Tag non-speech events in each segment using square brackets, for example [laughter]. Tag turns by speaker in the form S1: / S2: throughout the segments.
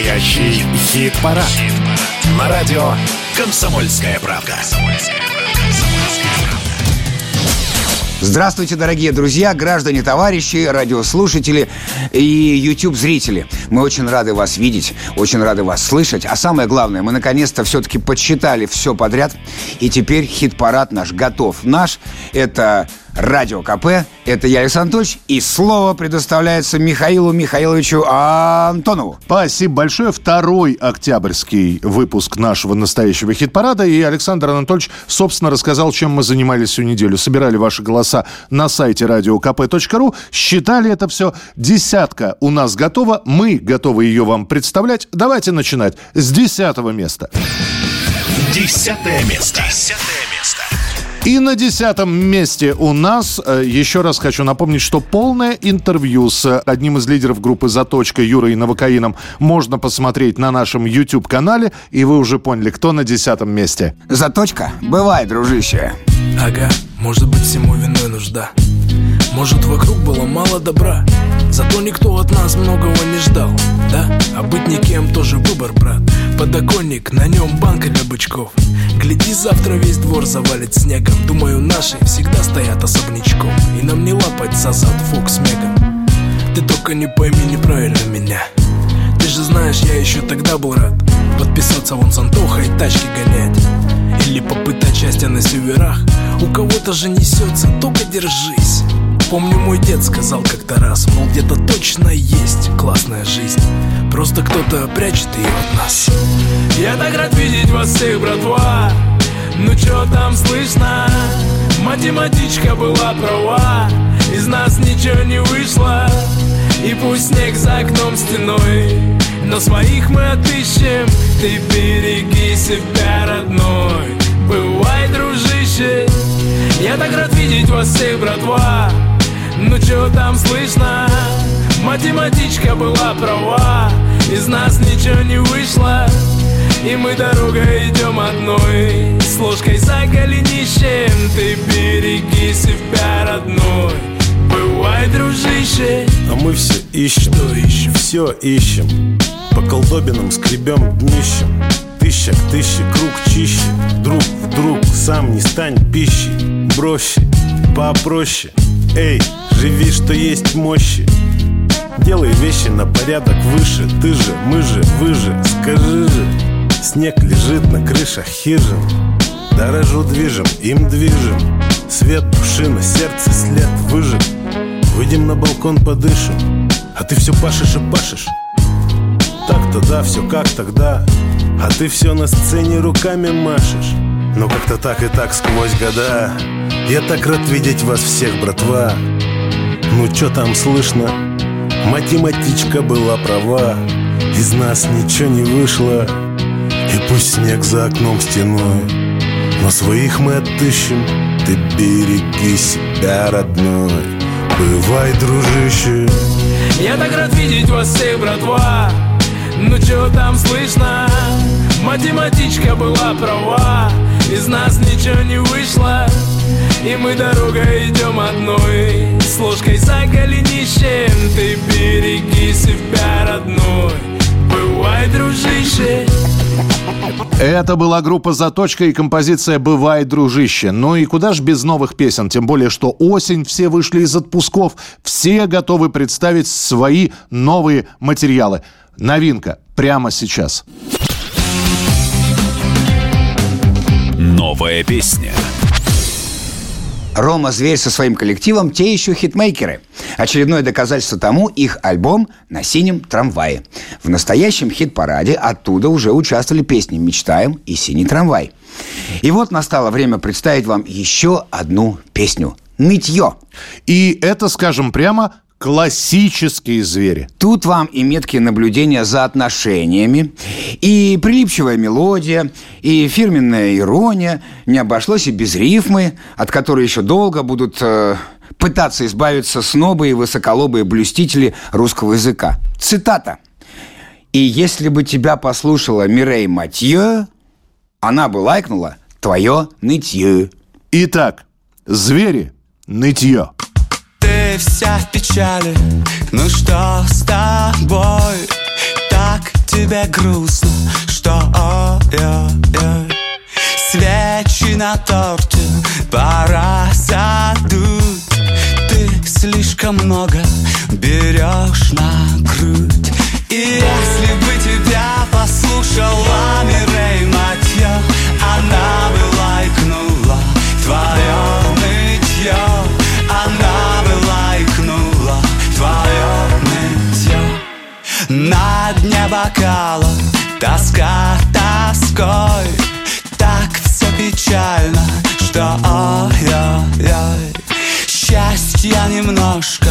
S1: Настоящий хит-парад. Хит На радио «Комсомольская правка».
S2: Здравствуйте, дорогие друзья, граждане, товарищи, радиослушатели и YouTube-зрители. Мы очень рады вас видеть, очень рады вас слышать. А самое главное, мы наконец-то все-таки подсчитали все подряд. И теперь хит-парад наш готов. Наш – это Радио КП. Это я, Александр Анатольевич. И слово предоставляется Михаилу Михайловичу Антонову.
S3: Спасибо большое. Второй октябрьский выпуск нашего настоящего хит-парада. И Александр Анатольевич, собственно, рассказал, чем мы занимались всю неделю. Собирали ваши голоса на сайте radiokp.ru. Считали это все. Десятка у нас готова. Мы готовы ее вам представлять. Давайте начинать с десятого места.
S1: Десятое место. Десятое
S3: и на десятом месте у нас, э, еще раз хочу напомнить, что полное интервью с одним из лидеров группы «Заточка» Юрой Новокаином можно посмотреть на нашем YouTube-канале, и вы уже поняли, кто на десятом месте.
S2: «Заточка»? Бывай, дружище.
S4: Ага, может быть, всему виной нужда. Может, вокруг было мало добра, зато никто от нас многого не ждал, да? А быть никем тоже выбор, брат. Подоконник, на нем банка для бычков. Гляди, завтра весь двор завалит снегом. Думаю, наши всегда стоят особнячком. И нам не лапать за зад Фокс Меган. Ты только не пойми неправильно меня. Ты же знаешь, я еще тогда был рад Подписаться вон с Антохой тачки гонять Или попытать счастья на северах У кого-то же несется, только держись Помню, мой дед сказал как-то раз Мол, где-то точно есть классная жизнь. Просто кто-то прячет ее от нас. Я так рад видеть вас всех, братва. Ну чё там слышно? Математичка была права. Из нас ничего не вышло. И пусть снег за окном стеной Но своих мы отыщем. Ты береги себя, родной. Бывай, дружище. Я так рад видеть вас всех, братва ну чё там слышно? Математичка была права. Из нас ничего не вышло. И мы дорогой идем одной. С ложкой за голенищем Ты береги себя, родной Бывай, дружище.
S5: А мы все ищем. Что ищем? Все ищем По колдобинам скребем днищем Тысяча к тысяче, круг чище. Друг вдруг сам не стань пищей. Броще, попроще. Эй, живи, что есть мощи. Делай вещи на порядок выше. Ты же, мы же, вы же, скажи же. Снег лежит на крышах хижин. Дорожу движем, им движем. Свет, пушина, сердце, след выжит Выйдем на балкон, подышим. А ты все пашешь и пашешь. Так-то да, все как тогда А ты все на сцене руками машешь. Но как-то так и так сквозь года. Я так рад видеть вас всех, братва. Ну чё там слышно? Математичка была права. Из нас ничего не вышло. И пусть снег за окном стеной. Но своих мы отыщем. Ты береги себя, родной. Бывай, дружище.
S4: Я так рад видеть вас всех, братва. Ну чё там слышно? Математичка была права Из нас ничего не вышло и мы дорогой идем одной С ложкой за голенищем Ты береги себя, родной Бывай, дружище
S3: это была группа «Заточка» и композиция «Бывай, дружище». Ну и куда ж без новых песен? Тем более, что осень, все вышли из отпусков, все готовы представить свои новые материалы. Новинка прямо сейчас.
S1: Новая песня.
S2: Рома Зверь со своим коллективом – те еще хитмейкеры. Очередное доказательство тому – их альбом «На синем трамвае». В настоящем хит-параде оттуда уже участвовали песни «Мечтаем» и «Синий трамвай». И вот настало время представить вам еще одну песню «Нытье».
S3: И это, скажем прямо, классические звери.
S2: Тут вам и меткие наблюдения за отношениями, и прилипчивая мелодия, и фирменная ирония. Не обошлось и без рифмы, от которой еще долго будут э, пытаться избавиться снобы и высоколобые блюстители русского языка. Цитата. «И если бы тебя послушала Мирей Матье, она бы лайкнула твое нытье».
S3: Итак, звери, нытье
S6: вся в печали. Ну что с тобой? Так тебе грустно, что ой-ой-ой. Свечи на торте пора задуть. Ты слишком много берешь на грудь. И если бы тебя послушала Мирей Матье Она бы лайкнула твое На дне бокала тоска тоской. Так все печально, что ой-ой-ой Счастья немножко,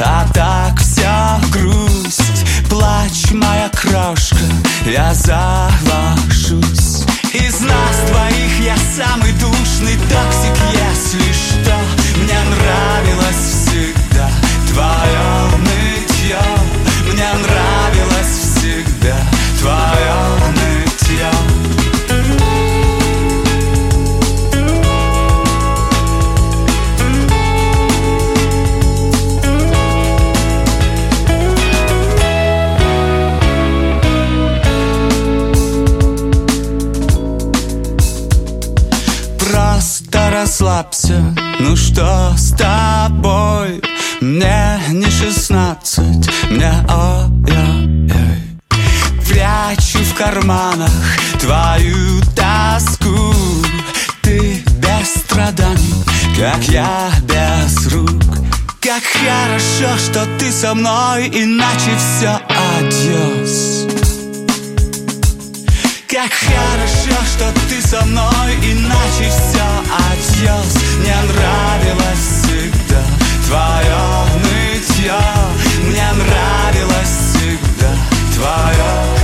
S6: а так вся грусть. Плачь, моя крошка, я завожусь. Из нас двоих я самый душный токсик, если расслабься, ну что с тобой? Мне не шестнадцать, мне ой-ой-ой. Прячу в карманах твою тоску. Ты без страданий, как я без рук. Как хорошо, что ты со мной, иначе все адьос хорошо, что ты со мной, иначе все адьос Мне нравилось всегда твое нытье Мне нравилось всегда твое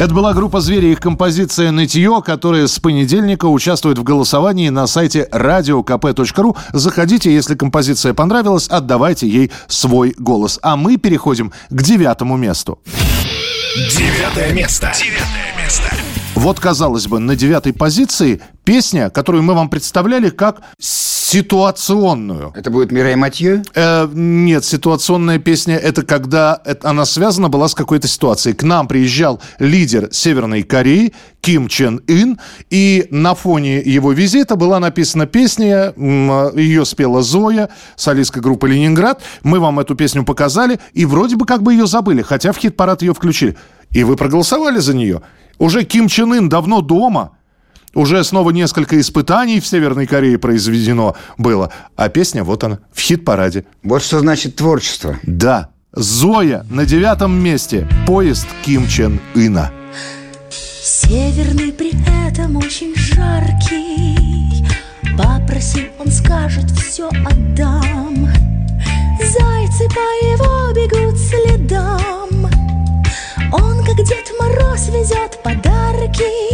S3: Это была группа «Звери» и их композиция «Нытье», которая с понедельника участвует в голосовании на сайте radiokp.ru. Заходите, если композиция понравилась, отдавайте ей свой голос. А мы переходим к девятому месту.
S1: Девятое место. Девятое место.
S3: Вот, казалось бы, на девятой позиции песня, которую мы вам представляли как ситуационную.
S2: Это будет Мирей Матье?
S3: Э, нет, ситуационная песня это когда это, она связана была с какой-то ситуацией. К нам приезжал лидер Северной Кореи Ким Чен Ын, и на фоне его визита была написана песня, ее спела Зоя, солистка группы «Ленинград». Мы вам эту песню показали, и вроде бы как бы ее забыли, хотя в хит-парад ее включили. И вы проголосовали за нее. Уже Ким Чен Ын давно дома, уже снова несколько испытаний в Северной Корее произведено было. А песня вот она, в хит-параде.
S2: Вот что значит творчество.
S3: Да, Зоя на девятом месте. Поезд Ким Чен Ына.
S7: Северный при этом очень жаркий Попроси, он скажет, все отдам Зайцы по его бегут следам Он, как Дед Мороз, везет подарки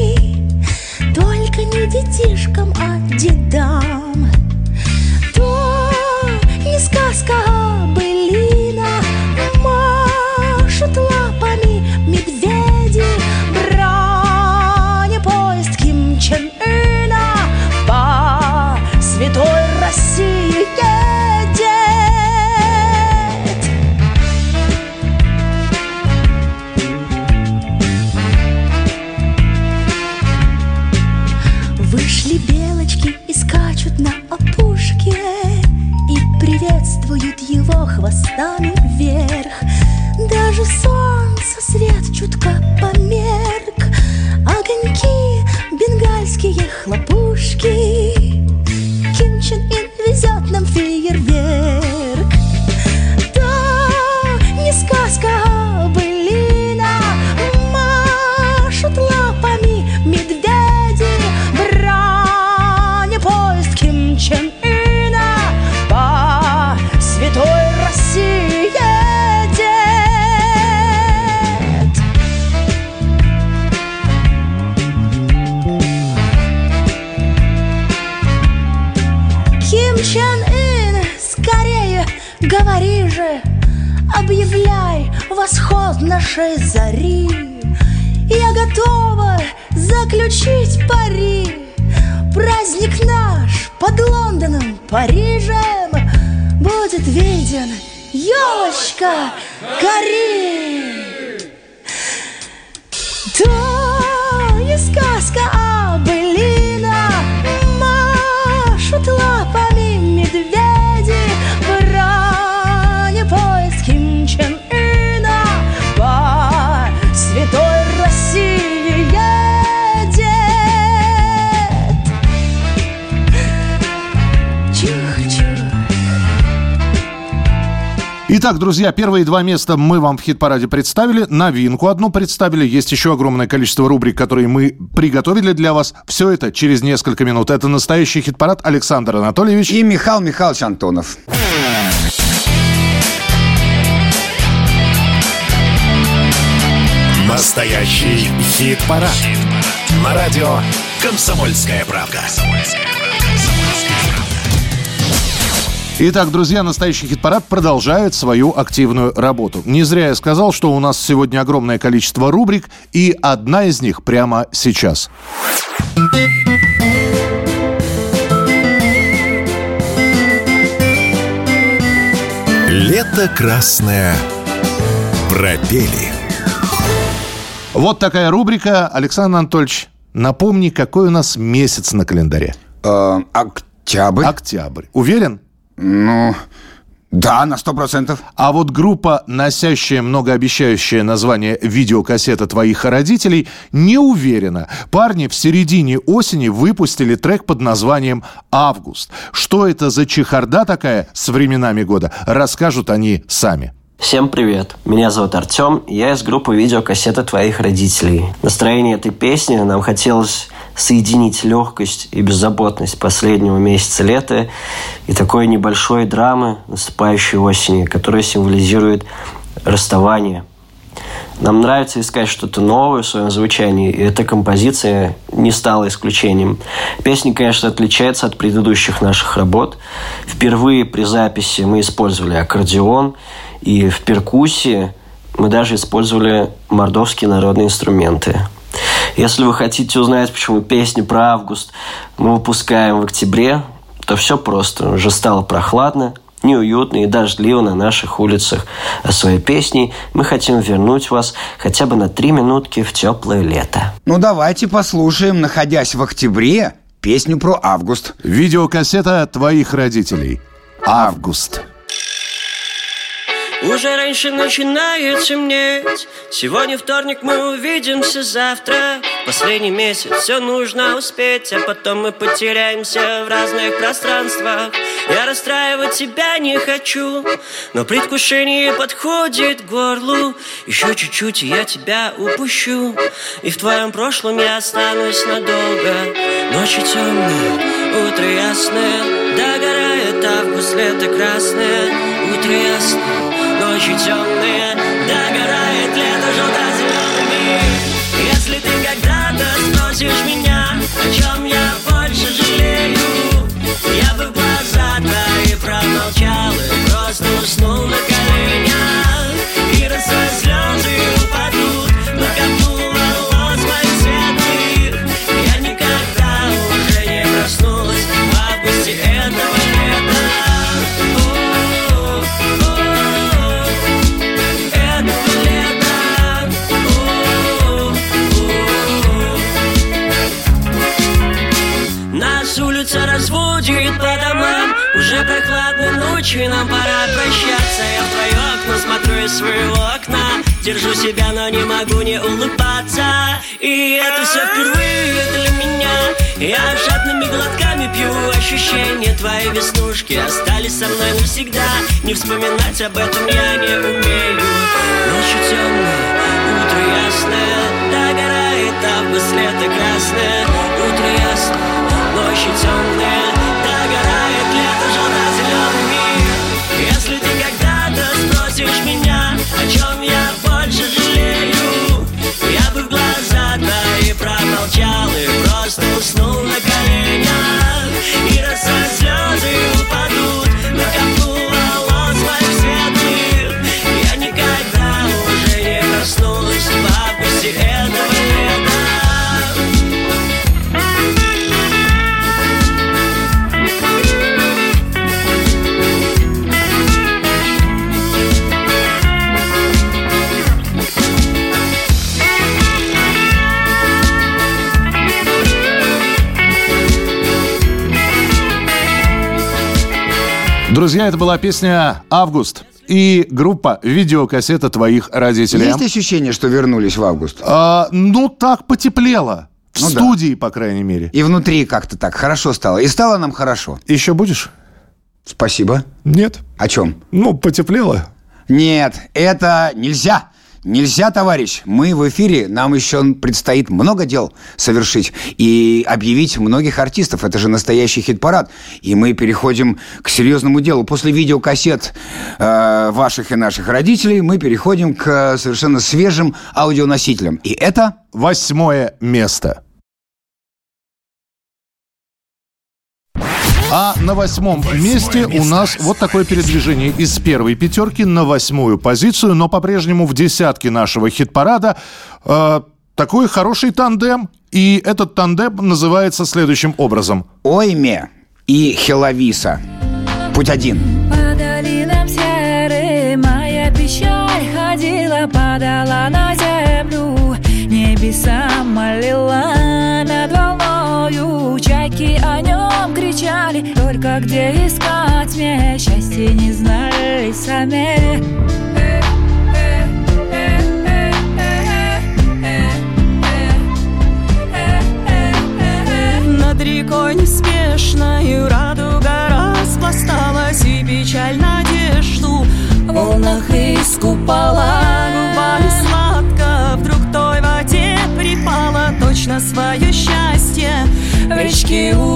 S7: детишкам, дедам нашей зари. Я готова заключить пари. Праздник наш под Лондоном, Парижем будет виден. Елочка горит.
S3: Итак, друзья, первые два места мы вам в хит-параде представили. Новинку одну представили. Есть еще огромное количество рубрик, которые мы приготовили для вас. Все это через несколько минут. Это настоящий хит-парад. Александр Анатольевич.
S2: И Михаил Михайлович Антонов.
S1: Настоящий хит-парад. На радио «Комсомольская правда».
S3: Итак, друзья, настоящий хит-парад продолжает свою активную работу. Не зря я сказал, что у нас сегодня огромное количество рубрик, и одна из них прямо сейчас.
S1: Лето красное. Пропели.
S3: Вот такая рубрика. Александр Анатольевич, напомни, какой у нас месяц на календаре?
S2: Э, октябрь.
S3: Октябрь. Уверен?
S2: Ну, да, на сто процентов.
S3: А вот группа, носящая многообещающее название «Видеокассета твоих родителей», не уверена. Парни в середине осени выпустили трек под названием «Август». Что это за чехарда такая с временами года, расскажут они сами.
S8: Всем привет! Меня зовут Артем, я из группы видеокассеты твоих родителей. Настроение этой песни нам хотелось соединить легкость и беззаботность последнего месяца лета и такой небольшой драмы наступающей осени, которая символизирует расставание. Нам нравится искать что-то новое в своем звучании, и эта композиция не стала исключением. Песня, конечно, отличается от предыдущих наших работ. Впервые при записи мы использовали аккордеон, и в перкуссии мы даже использовали мордовские народные инструменты. Если вы хотите узнать, почему песни про август мы выпускаем в октябре, то все просто. Уже стало прохладно, неуютно и дождливо на наших улицах. А своей песней мы хотим вернуть вас хотя бы на три минутки в теплое лето.
S2: Ну, давайте послушаем, находясь в октябре, песню про август.
S3: Видеокассета твоих родителей. Август.
S9: Уже раньше начинает темнеть Сегодня вторник, мы увидимся завтра Последний месяц, все нужно успеть А потом мы потеряемся в разных пространствах. Я расстраивать тебя не хочу Но предвкушение подходит к горлу. Еще чуть-чуть, и я тебя упущу. И в твоем прошлом я останусь надолго. Ночи темные, утро ясное. Догорает август, лето красное. Утро ясное ночи темные Догорает лето желто-зеленый Если ты когда-то спросишь меня О чем я больше жалею Я бы глаза твои промолчал И просто уснул на ночи, нам пора прощаться. Я в твое окно смотрю из своего окна. Держу себя, но не могу не улыбаться. И это все впервые для меня. Я жадными глотками пью ощущения Твои веснушки. Остались со мной навсегда. Не вспоминать об этом я не умею. Ночью темная, утро ясное. Догорает август, лето красное Утро ясное, ночи темные промолчал И просто уснул на коленях. И раз
S3: Друзья, это была песня «Август» и группа «Видеокассета твоих родителей».
S2: Есть ощущение, что вернулись в август?
S3: А, ну, так потеплело. В
S2: Ну да.
S3: студии, по крайней мере.
S2: И внутри как-то так хорошо стало. И стало нам хорошо.
S3: Еще будешь?
S2: Спасибо.
S3: Нет.
S2: О чем?
S3: Ну, потеплело.
S2: Нет, это нельзя. Нельзя, товарищ. Мы в эфире, нам еще предстоит много дел совершить и объявить многих артистов. Это же настоящий хит-парад. И мы переходим к серьезному делу. После видеокассет э, ваших и наших родителей мы переходим к э, совершенно свежим аудионосителям. И это...
S3: Восьмое место. А на восьмом месте у нас вот такое передвижение из первой пятерки на восьмую позицию, но по-прежнему в десятке нашего хит-парада э, такой хороший тандем. И этот тандем называется следующим образом.
S2: Ойме и Хеловиса. Путь один.
S10: По долинам серым моя печаль ходила, падала на землю, небеса молила о нем кричали, только где искать мне счастье не знали сами.
S11: Над рекой неспешною радуга распласталась И печаль надежду в волнах искупала. Губами сладко вдруг той воде припала Точно свое счастье. В речке увидала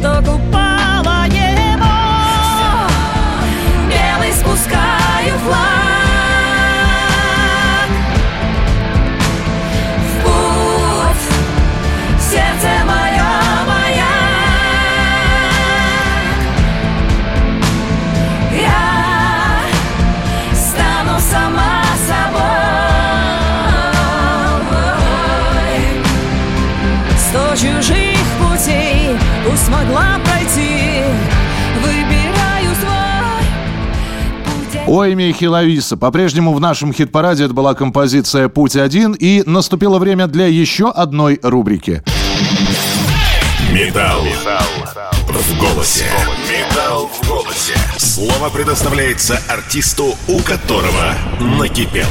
S10: воде, что купала
S3: Ойми Хиловиса. По-прежнему в нашем хит-параде это была композиция «Путь один». И наступило время для еще одной рубрики.
S1: Металл. В голосе. Металл в голосе. Слово предоставляется артисту, у которого накипело.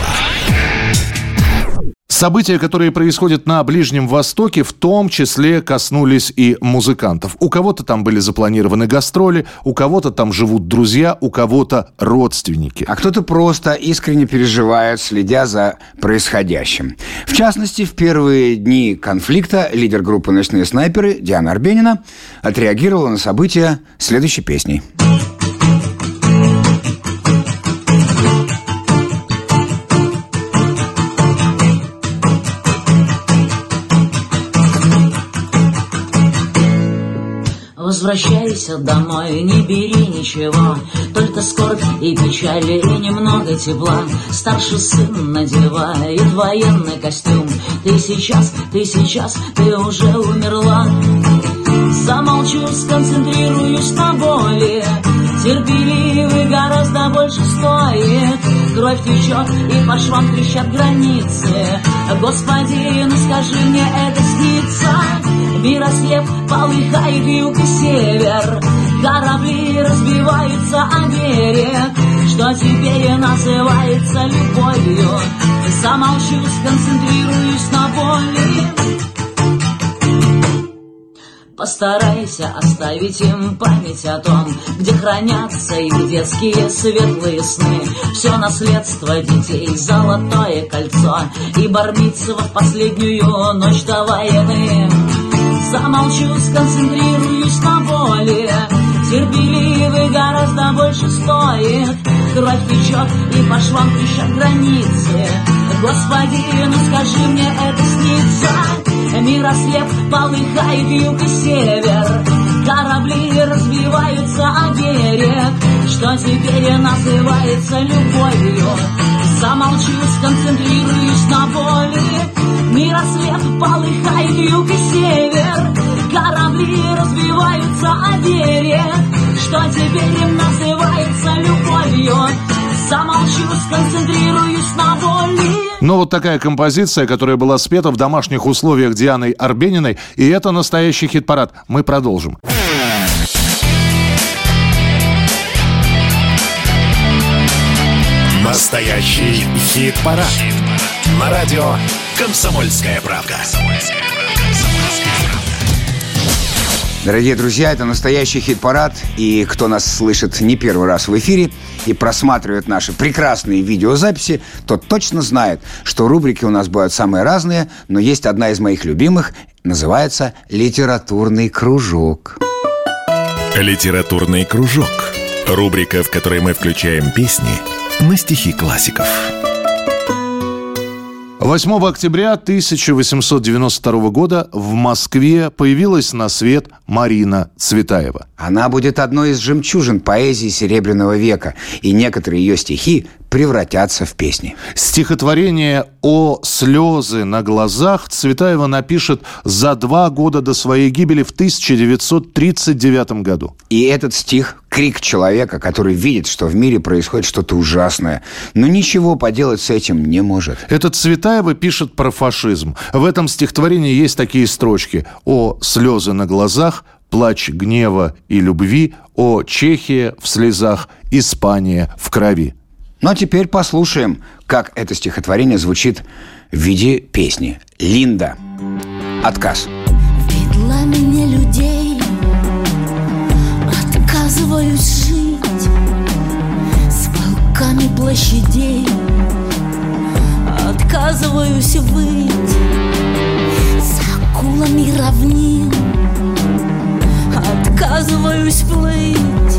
S3: События, которые происходят на Ближнем Востоке, в том числе коснулись и музыкантов. У кого-то там были запланированы гастроли, у кого-то там живут друзья, у кого-то родственники.
S2: А кто-то просто искренне переживает, следя за происходящим. В частности, в первые дни конфликта лидер группы «Ночные снайперы» Диана Арбенина отреагировала на события следующей песней.
S12: Возвращайся домой, не бери ничего, только скорбь и печаль, и немного тепла. Старший сын надевает военный костюм. Ты сейчас, ты сейчас, ты уже умерла. Замолчу, сконцентрируюсь на боли Терпеливый гораздо больше стоит Кровь течет и по швам трещат границы Господи, ну скажи мне, это снится Мир ослеп, полыхает юг и север Корабли разбиваются о берег Что теперь называется любовью Замолчу, сконцентрируюсь на боли Постарайся оставить им память о том, где хранятся их детские светлые сны. Все наследство детей, золотое кольцо и бармитцева в последнюю ночь до войны. Замолчу, сконцентрируюсь на боли, терпеливый гораздо больше стоит. Кровь течет и по швам трещат границы. Господи, ну скажи мне, это снится? Мир ослеп, полыхает юг и север Корабли разбиваются о берег Что теперь называется любовью Замолчу, сконцентрируюсь на боли Мир ослеп, полыхает юг и север Корабли разбиваются о берег Что теперь называется любовью Замолчу, сконцентрируюсь на боли
S3: но вот такая композиция, которая была спета в домашних условиях Дианой Арбениной, и это настоящий хит-парад. Мы продолжим.
S1: Настоящий хит-парад. Хит На радио «Комсомольская правка».
S2: Дорогие друзья, это настоящий хит-парад. И кто нас слышит не первый раз в эфире и просматривает наши прекрасные видеозаписи, тот точно знает, что рубрики у нас бывают самые разные, но есть одна из моих любимых, называется «Литературный кружок».
S1: «Литературный кружок» – рубрика, в которой мы включаем песни на стихи классиков.
S3: 8 октября 1892 года в Москве появилась на свет Марина Цветаева.
S2: Она будет одной из жемчужин поэзии Серебряного века, и некоторые ее стихи превратятся в песни.
S3: Стихотворение «О слезы на глазах» Цветаева напишет за два года до своей гибели в 1939 году.
S2: И этот стих – крик человека, который видит, что в мире происходит что-то ужасное, но ничего поделать с этим не может.
S3: Этот Цветаева пишет про фашизм. В этом стихотворении есть такие строчки «О слезы на глазах», плач гнева и любви, о Чехия в слезах, Испания в крови.
S2: Ну а теперь послушаем, как это стихотворение звучит в виде песни. Линда. Отказ.
S12: Видла меня людей, отказываюсь жить с волками площадей, отказываюсь выть с акулами равнин, отказываюсь плыть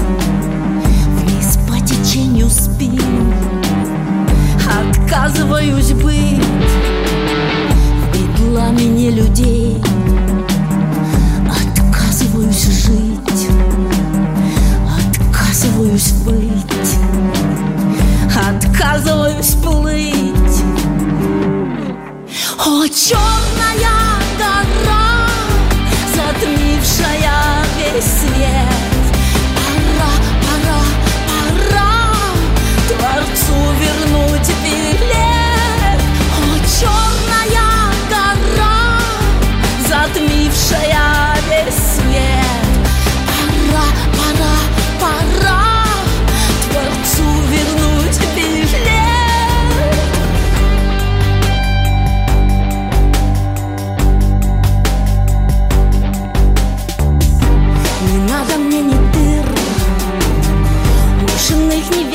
S12: вниз по течению спин, отказываюсь быть. В пламени людей, отказываюсь жить, отказываюсь быть, отказываюсь плыть. О, черная гора, затмившая весь свет,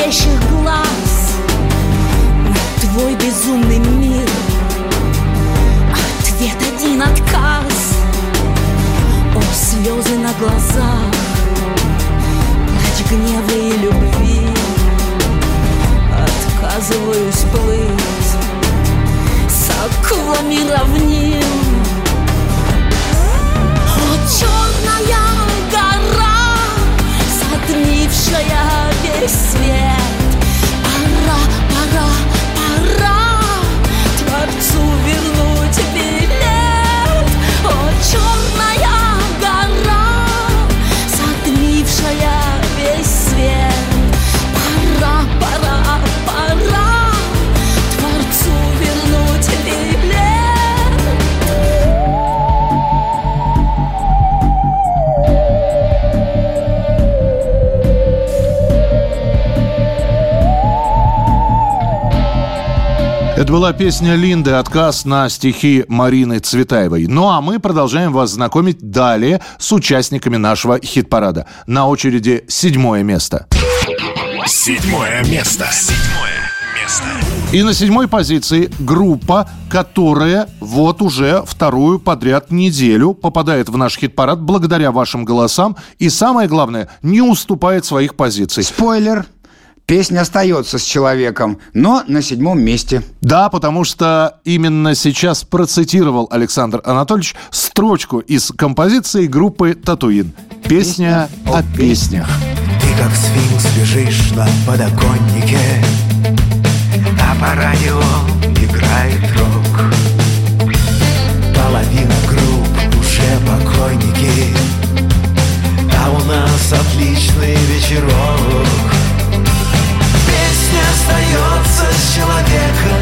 S12: вещих глаз. Твой безумный мир. Ответ один отказ. О, слезы на глазах. Плач гнева и любви. Отказываюсь плыть. С акулами равнин
S3: Это была песня Линды «Отказ» на стихи Марины Цветаевой. Ну а мы продолжаем вас знакомить далее с участниками нашего хит-парада. На очереди седьмое место.
S1: Седьмое место. Седьмое место.
S3: И на седьмой позиции группа, которая вот уже вторую подряд неделю попадает в наш хит-парад благодаря вашим голосам и, самое главное, не уступает своих позиций.
S2: Спойлер. Песня остается с человеком, но на седьмом месте.
S3: Да, потому что именно сейчас процитировал Александр Анатольевич строчку из композиции группы «Татуин». Песня о песнях.
S13: Ты как сфинкс лежишь на подоконнике А по радио играет рок Половина групп уже покойники А у нас отличный вечерок Песня остается с человеком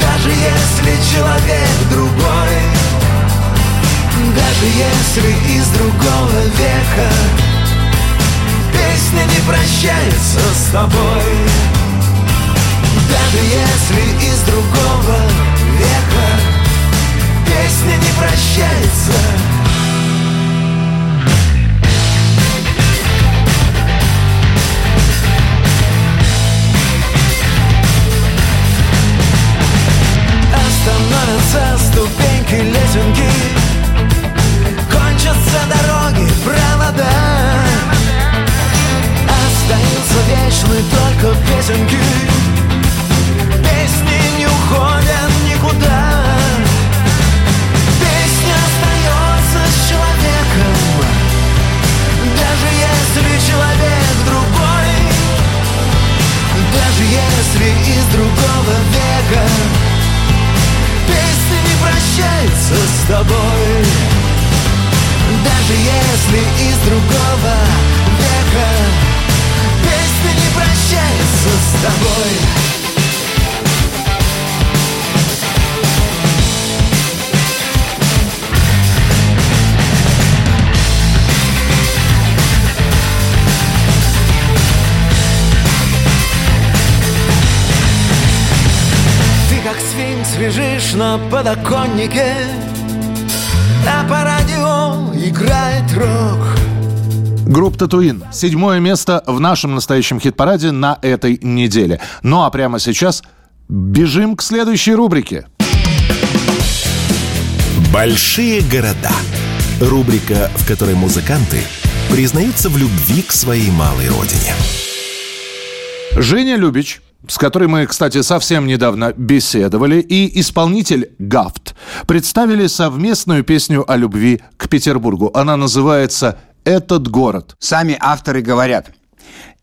S13: Даже если человек другой. Даже если из другого века Песня не прощается с тобой. Даже если из другого века Песня не прощается Остановятся ступеньки лесенки. Кончатся дороги, провода. Остаются вечны только песенки. Песни не уходят никуда. Песня остается с человеком. Даже если человек другой. Даже если из другого века не прощается с тобой. Даже если на подоконнике А по радио играет рок
S3: Группа «Татуин». Седьмое место в нашем настоящем хит-параде на этой неделе. Ну а прямо сейчас бежим к следующей рубрике.
S1: Большие города. Рубрика, в которой музыканты признаются в любви к своей малой родине.
S3: Женя Любич, с которой мы, кстати, совсем недавно беседовали, и исполнитель Гафт представили совместную песню о любви к Петербургу. Она называется «Этот город».
S2: Сами авторы говорят,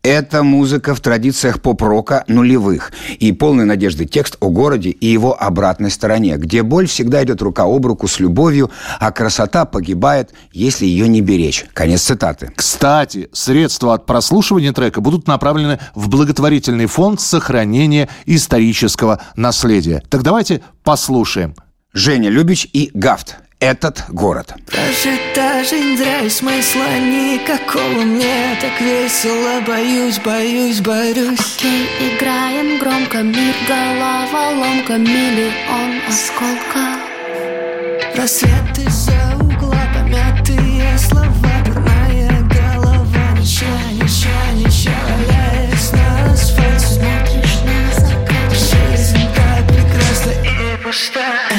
S2: это музыка в традициях поп-рока нулевых и полной надежды текст о городе и его обратной стороне, где боль всегда идет рука об руку с любовью, а красота погибает, если ее не беречь. Конец цитаты.
S3: Кстати, средства от прослушивания трека будут направлены в благотворительный фонд сохранения исторического наследия. Так давайте послушаем.
S2: Женя Любич и Гафт. Этот город.
S14: Прожита жизнь зря смысла никакого Мне так весело, боюсь, боюсь, борюсь.
S15: Окей, играем громко, мир головоломка Миллион осколков.
S14: Рассвет из-за угла, помятые слова Дурная голова, ничего, ничего, ничего Валяясь на асфальте,
S15: Смотришь на закат.
S14: Жизнь так прекрасна и пуста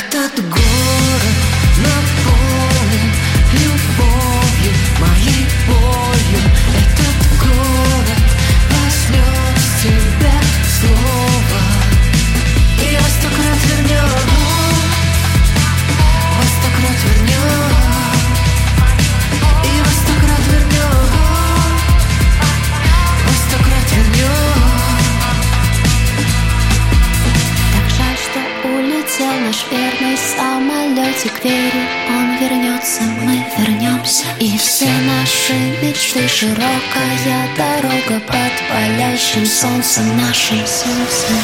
S15: самолетик Верю, он вернется, мы вернемся. И все наши мечты Широкая дорога под палящим солнцем Нашим. Солнцем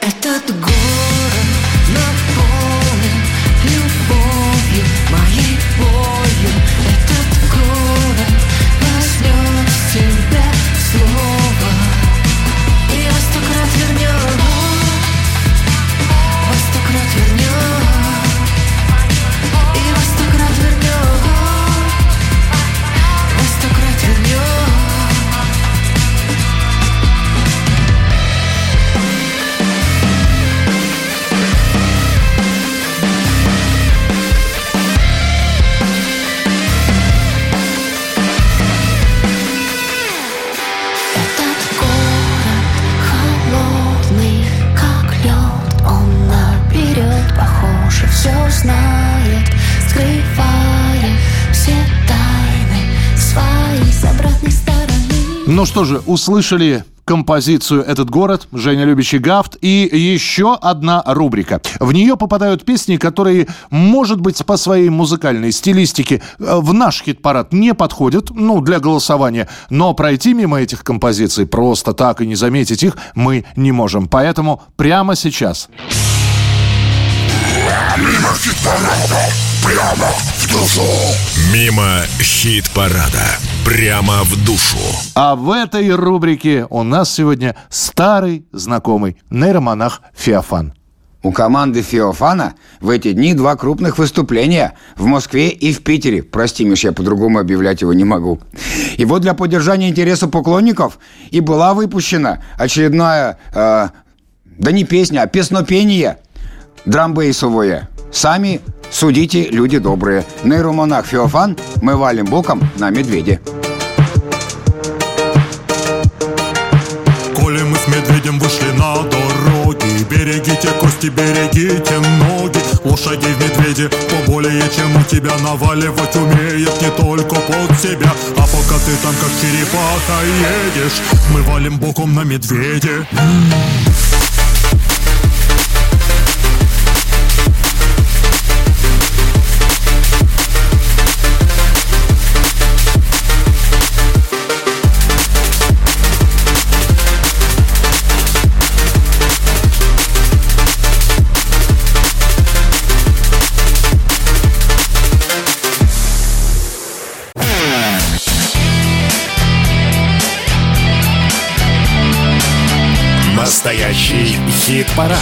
S14: Этот город
S3: что же, услышали композицию «Этот город», Женя Любящий Гафт и еще одна рубрика. В нее попадают песни, которые, может быть, по своей музыкальной стилистике э, в наш хит-парад не подходят, ну, для голосования, но пройти мимо этих композиций просто так и не заметить их мы не можем. Поэтому прямо сейчас.
S1: Мимо хит-парада, прямо душу. Мимо хит-парада, прямо в душу.
S3: А в этой рубрике у нас сегодня старый знакомый нейромонах Феофан.
S2: У команды Феофана в эти дни два крупных выступления в Москве и в Питере. Прости, Миш, я по-другому объявлять его не могу. И вот для поддержания интереса поклонников и была выпущена очередная, э, да не песня, а песнопение драмбейсовое. Сами судите, люди добрые. Нейромонах Феофан, мы валим боком на медведе.
S16: Коли мы с медведем вышли на дороги Берегите кости, берегите ноги Лошадей в медведе поболее, чем у тебя Наваливать умеет не только под себя А пока ты там как черепаха едешь Мы валим боком на медведе
S1: Хит-парад.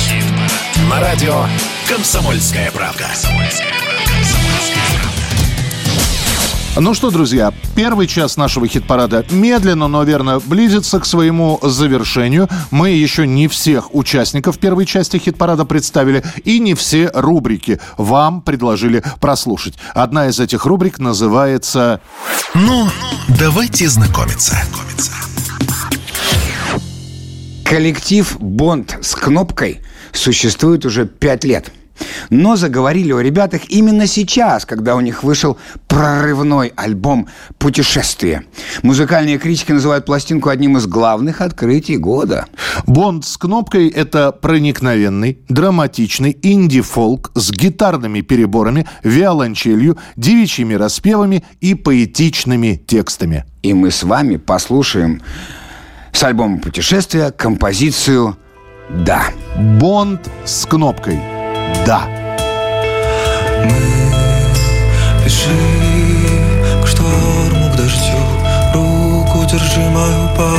S1: На радио «Комсомольская правда».
S3: Ну что, друзья, первый час нашего хит-парада медленно, но верно близится к своему завершению. Мы еще не всех участников первой части хит-парада представили и не все рубрики вам предложили прослушать. Одна из этих рубрик называется
S1: Ну, давайте знакомиться.
S2: Коллектив «Бонд» с кнопкой существует уже пять лет. Но заговорили о ребятах именно сейчас, когда у них вышел прорывной альбом «Путешествие». Музыкальные критики называют пластинку одним из главных открытий года.
S3: Бонд с кнопкой – это проникновенный, драматичный инди-фолк с гитарными переборами, виолончелью, девичьими распевами и поэтичными текстами.
S2: И мы с вами послушаем с альбома «Путешествие» композицию «Да».
S3: Бонд с кнопкой «Да».
S17: Бежи к шторму, к дождю Руку держи мою па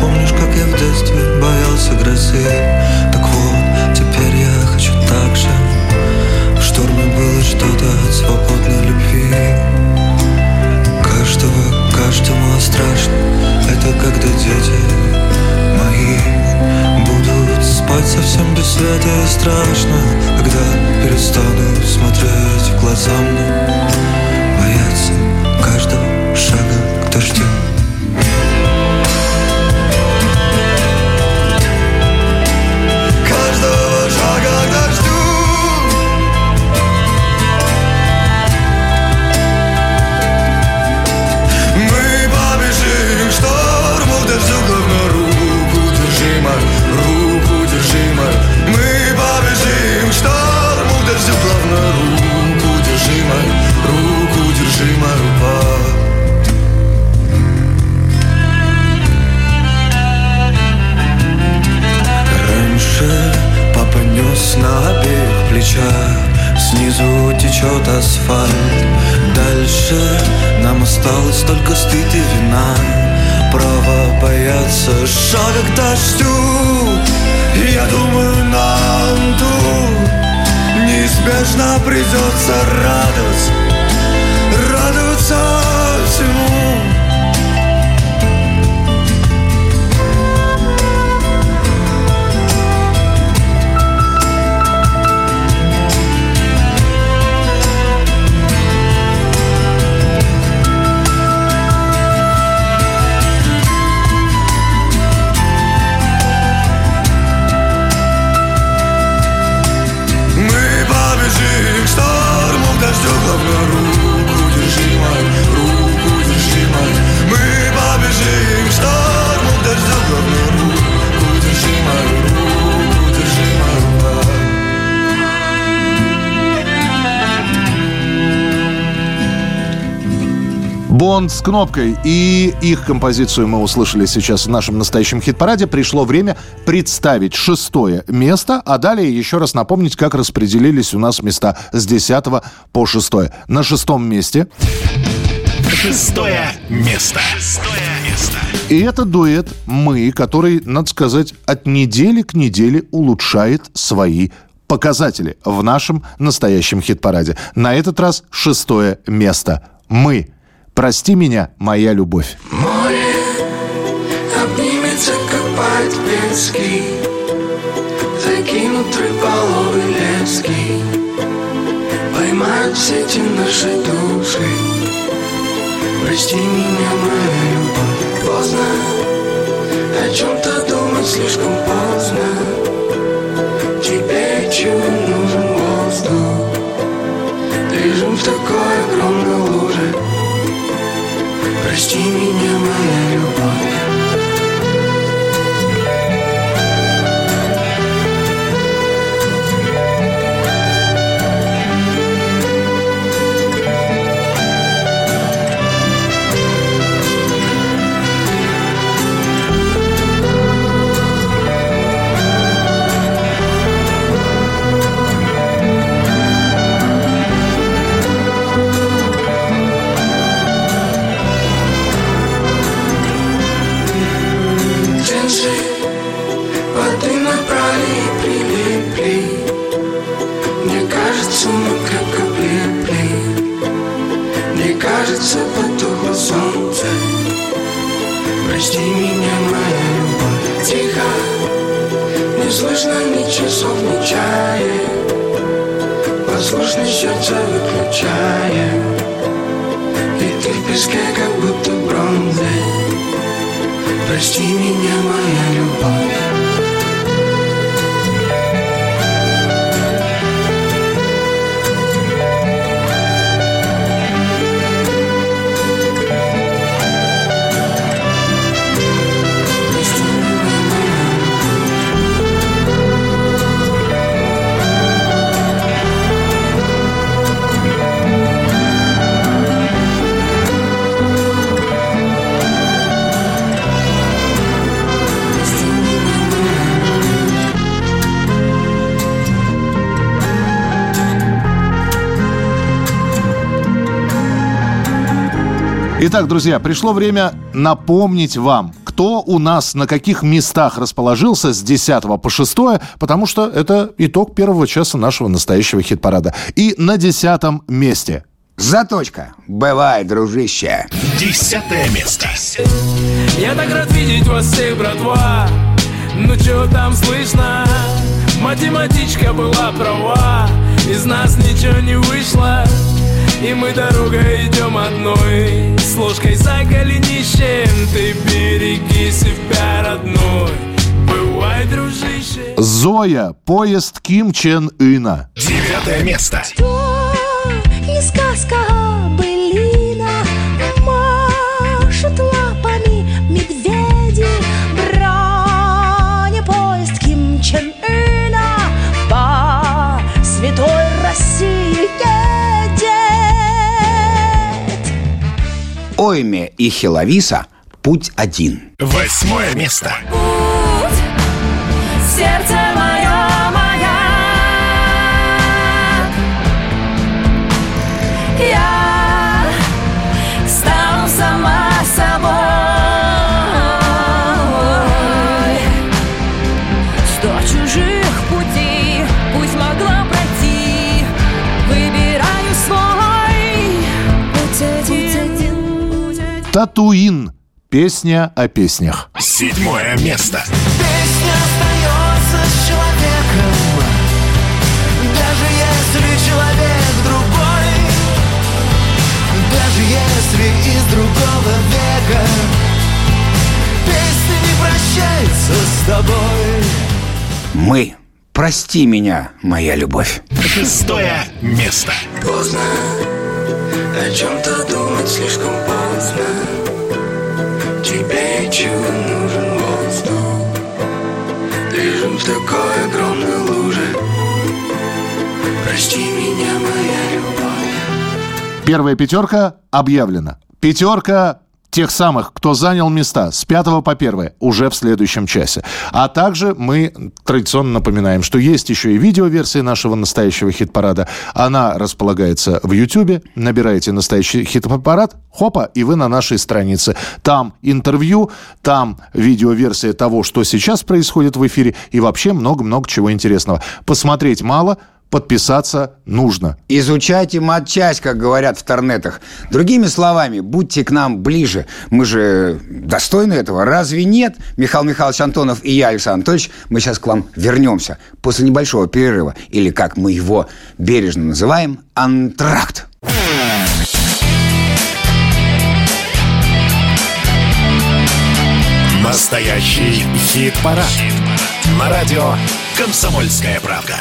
S17: Помнишь, как я в детстве боялся грозы Так вот, теперь я хочу так же В шторме было что-то от свободной любви Каждого, каждому страшно. Это когда дети мои Будут спать совсем без света. И страшно Когда перестану смотреть в глаза мне плечах Снизу течет асфальт. Дальше нам осталось только стыд и вина. Право бояться. Шага к дождю. И я думаю, нам тут Неизбежно придется радоваться
S3: Бонд с кнопкой. И их композицию мы услышали сейчас в нашем настоящем хит-параде. Пришло время представить шестое место, а далее еще раз напомнить, как распределились у нас места с 10 по 6. На шестом месте...
S1: Шестое место. Шестое место.
S3: И это дуэт «Мы», который, надо сказать, от недели к неделе улучшает свои показатели в нашем настоящем хит-параде. На этот раз шестое место. «Мы». «Прости меня, моя любовь».
S18: Море обнимется, как по-тибетски. Закинут рыболовы лески. Поймают сети наши души. Прости меня, моя любовь. Поздно. О чем-то думать слишком поздно. Тебе чего нужен воздух. Лежим в такой огромной луже Прости меня, моя любовь Прости меня, моя любовь. Тихо, не слышно ни часов, ни чая. Послушно сердце выключая. И ты в песке, как будто бронзой. Прости меня, моя любовь
S3: Итак, друзья, пришло время напомнить вам, кто у нас на каких местах расположился с 10 по 6, потому что это итог первого часа нашего настоящего хит-парада. И на десятом месте.
S2: Заточка. Бывай, дружище.
S1: Десятое место.
S4: Я так рад видеть вас всех, братва Ну чё там слышно? Математичка была права Из нас ничего не вышло И мы дорогой идем одной С ложкой за голенищем Ты береги себя, родной Бывай, дружище
S3: Зоя, поезд Ким Чен Ына.
S1: Девятое место.
S7: И сказка былина
S2: Ойме и Хиловиса путь один.
S1: Восьмое место.
S10: Сердце мое,
S3: Татуин. Песня о песнях.
S1: Седьмое место.
S13: Песня остается с человеком Даже если человек другой Даже если из другого века Песня не прощается с тобой
S2: Мы. Прости меня, моя любовь.
S1: Шестое место.
S18: Поздно о чем-то думать слишком поздно. Тебе чего нужен воздух. Лежим в такой огромной луже. Прости меня, моя любовь.
S3: Первая пятерка объявлена. Пятерка тех самых, кто занял места с 5 по 1 уже в следующем часе. А также мы традиционно напоминаем, что есть еще и видеоверсия нашего настоящего хит-парада. Она располагается в YouTube. Набираете настоящий хит-парад, хопа, и вы на нашей странице. Там интервью, там видеоверсия того, что сейчас происходит в эфире, и вообще много-много чего интересного. Посмотреть мало, подписаться нужно.
S2: Изучайте матчасть, как говорят в торнетах. Другими словами, будьте к нам ближе. Мы же достойны этого. Разве нет? Михаил Михайлович Антонов и я, Александр Анатольевич, мы сейчас к вам вернемся после небольшого перерыва. Или, как мы его бережно называем, антракт.
S1: Настоящий хит-парад. На радио «Комсомольская правда».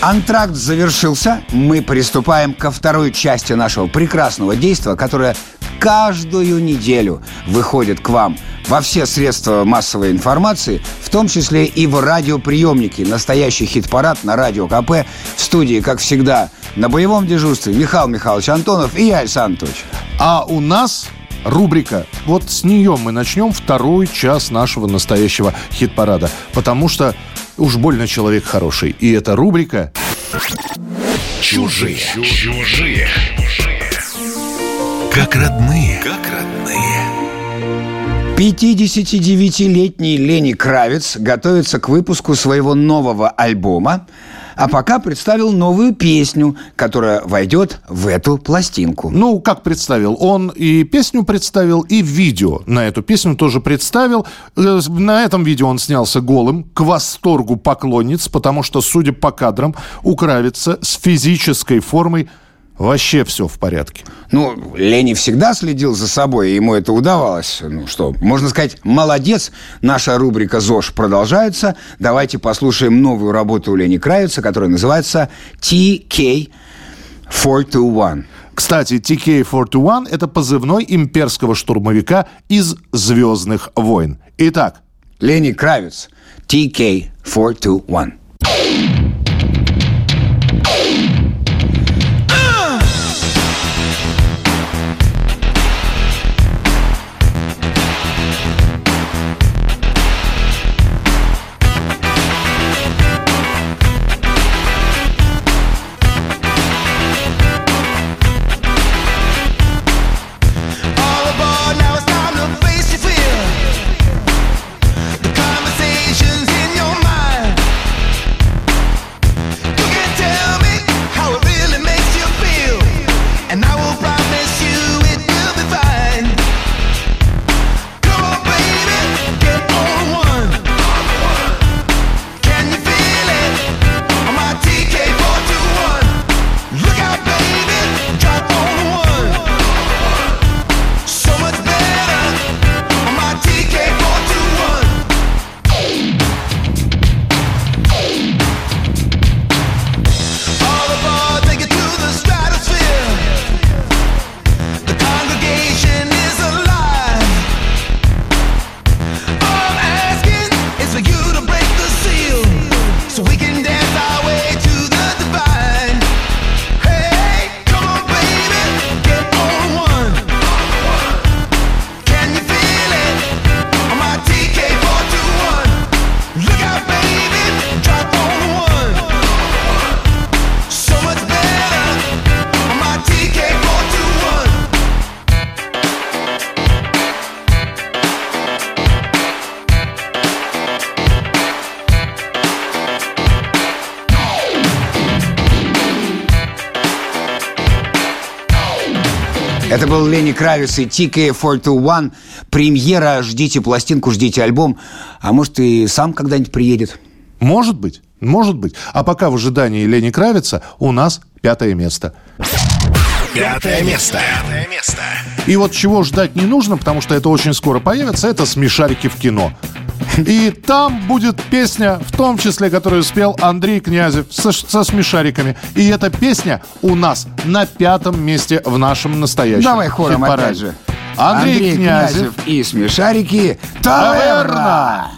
S2: Антракт завершился. Мы приступаем ко второй части нашего прекрасного действия, которое каждую неделю выходит к вам во все средства массовой информации, в том числе и в радиоприемники. Настоящий хит-парад на Радио КП. В студии, как всегда, на боевом дежурстве Михаил Михайлович Антонов и я, Александр Анатольевич.
S3: А у нас рубрика. Вот с нее мы начнем второй час нашего настоящего хит-парада. Потому что уж больно человек хороший. И эта рубрика...
S1: Чужие. Чужие. Как родные. Как родные.
S2: 59-летний Лени Кравец готовится к выпуску своего нового альбома, а пока представил новую песню, которая войдет в эту пластинку.
S3: Ну, как представил? Он и песню представил, и видео на эту песню тоже представил. Э, На этом видео он снялся голым, к восторгу поклонниц, потому что, судя по кадрам, у Кравица с физической формой вообще все в порядке.
S2: Ну, Лени всегда следил за собой, и ему это удавалось. Ну что, можно сказать, молодец. Наша рубрика ЗОЖ продолжается. Давайте послушаем новую работу Лени Кравица, которая называется TK421.
S3: Кстати, TK-41 – это позывной имперского штурмовика из «Звездных войн». Итак,
S2: Лени Кравец, TK421. Кравец и TK421. Премьера. Ждите пластинку, ждите альбом. А может, и сам когда-нибудь приедет.
S3: может быть, может быть. А пока в ожидании Лени Кравица у нас пятое место.
S1: Пятое место. Пятое место.
S3: И вот чего ждать не нужно, потому что это очень скоро появится, это «Смешарики в кино». И там будет песня, в том числе, которую спел Андрей Князев со, со смешариками. И эта песня у нас на пятом месте в нашем настоящем
S2: Давай хором
S3: хит-параде.
S2: опять же.
S3: Андрей, Князев.
S2: и смешарики. Таверна.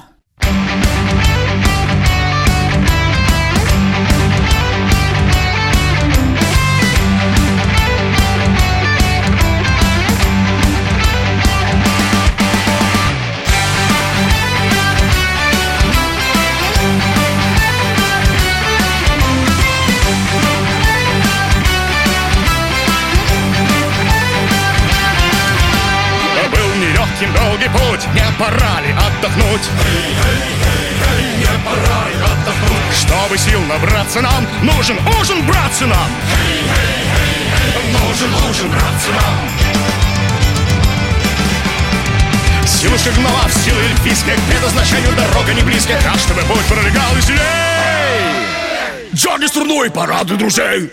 S19: Пора ли отдохнуть? Не пора ли отдохнуть? Чтобы сил набраться нам, нужен ужин, братцы, нам! Нужен ужин, братцы, нам! Силу шагнула в силы эльфийские К предназначению дорога не близкая А чтобы путь пролегал веселей Джорни струной порадуй друзей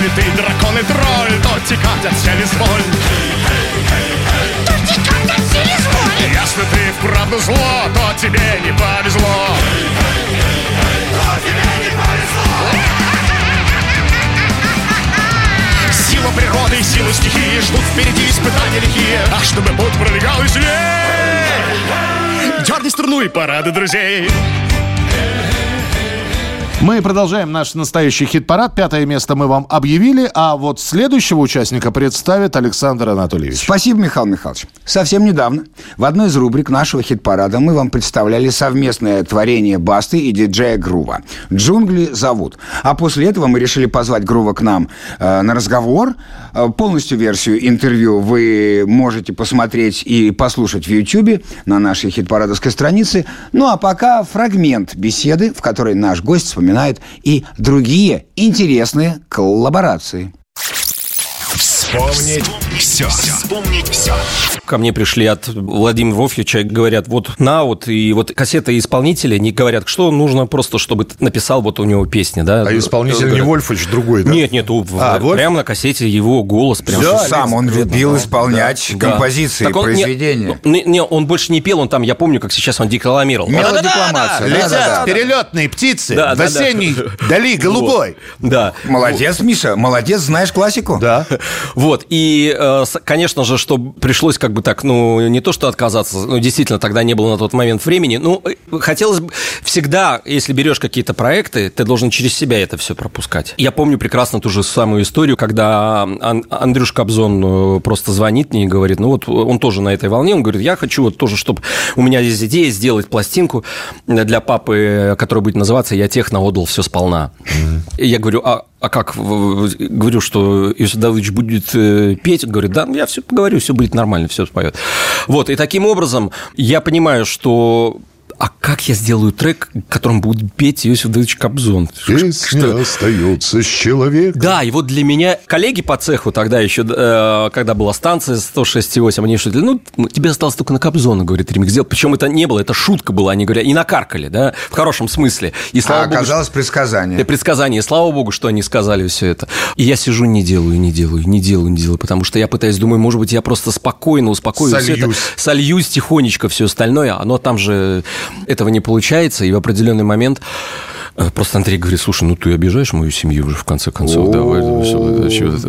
S19: Если ты дракон и тролль, то текать от сели зволь. Если ты вправду зло, то тебе не повезло. Сила природы и сила стихии ждут впереди испытания лихие. А чтобы путь пролегал веселей, дерни струну и парады друзей.
S3: Мы продолжаем наш настоящий хит-парад. Пятое место мы вам объявили, а вот следующего участника представит Александр Анатольевич.
S2: Спасибо, Михаил Михайлович. Совсем недавно в одной из рубрик нашего хит-парада мы вам представляли совместное творение Басты и диджея Грува. «Джунгли зовут». А после этого мы решили позвать Грува к нам э, на разговор. Э, полностью версию интервью вы можете посмотреть и послушать в YouTube на нашей хит-парадовской странице. Ну а пока фрагмент беседы, в которой наш гость вспоминает и другие интересные коллаборации.
S1: Вспомнить все. Вспомнить все.
S20: Ко мне пришли от Владимира Вовьевича, говорят, вот на вот, и вот кассета исполнителя, не говорят, что нужно просто, чтобы ты написал вот у него песни, да.
S3: А исполнитель не
S20: Говорят,
S3: Вольфович, другой, да?
S20: Нет, нет, у-
S3: А,
S20: в- прямо на кассете его голос. Прям с-
S2: сам он любил исполнять
S20: Да.
S2: композиции,
S20: Так он- не-
S2: произведения.
S20: Не, не, он больше не пел, он там, я помню, как сейчас он декламировал.
S2: Мелодекламация.
S3: Летят перелетные птицы
S20: Да,
S3: в
S20: да, да.
S3: осенней дали голубой.
S20: Вот. Да.
S2: Молодец, Миша, молодец, знаешь классику.
S3: Да. [laughs]
S20: Вот, и, э, конечно же, что пришлось как бы так, ну, не то что отказаться, ну, действительно, тогда не было на тот момент времени, ну, э, хотелось бы всегда, если берешь какие-то проекты, ты должен через себя это все пропускать. Я помню прекрасно ту же самую историю, когда Ан- Андрюш Кобзон э, просто звонит мне и говорит, ну, вот он тоже на этой волне, он говорит, я хочу вот тоже, чтобы у меня есть идея сделать пластинку для папы, которая будет называться «Я техно отдал все сполна». И я говорю, а, а как? Говорю, что Иосиф Давыдович будет э, петь. Говорит, да, я все поговорю, все будет нормально, все споет. Вот, и таким образом я понимаю, что а как я сделаю трек, которым будет петь Иосиф Давыдович Кобзон?
S3: Песня остается с человеком.
S20: Да, и вот для меня коллеги по цеху тогда еще, э, когда была станция 106,8, они что ну, тебе осталось только на Кобзона, говорит, ремикс сделать. Причем это не было, это шутка была, они говорят, и накаркали, да, в хорошем смысле. И слава
S2: А
S20: богу,
S2: оказалось предсказание.
S20: это предсказание. Слава богу, что они сказали все это. И я сижу, не делаю, не делаю, не делаю, не делаю, потому что я пытаюсь, думаю, может быть, я просто спокойно успокою всё это,
S3: Сольюсь.
S20: сольюсь тихонечко все остальное, оно там же этого не получается, и в определенный момент э, Просто Андрей говорит, слушай, ну ты обижаешь мою семью уже в конце концов. Давай,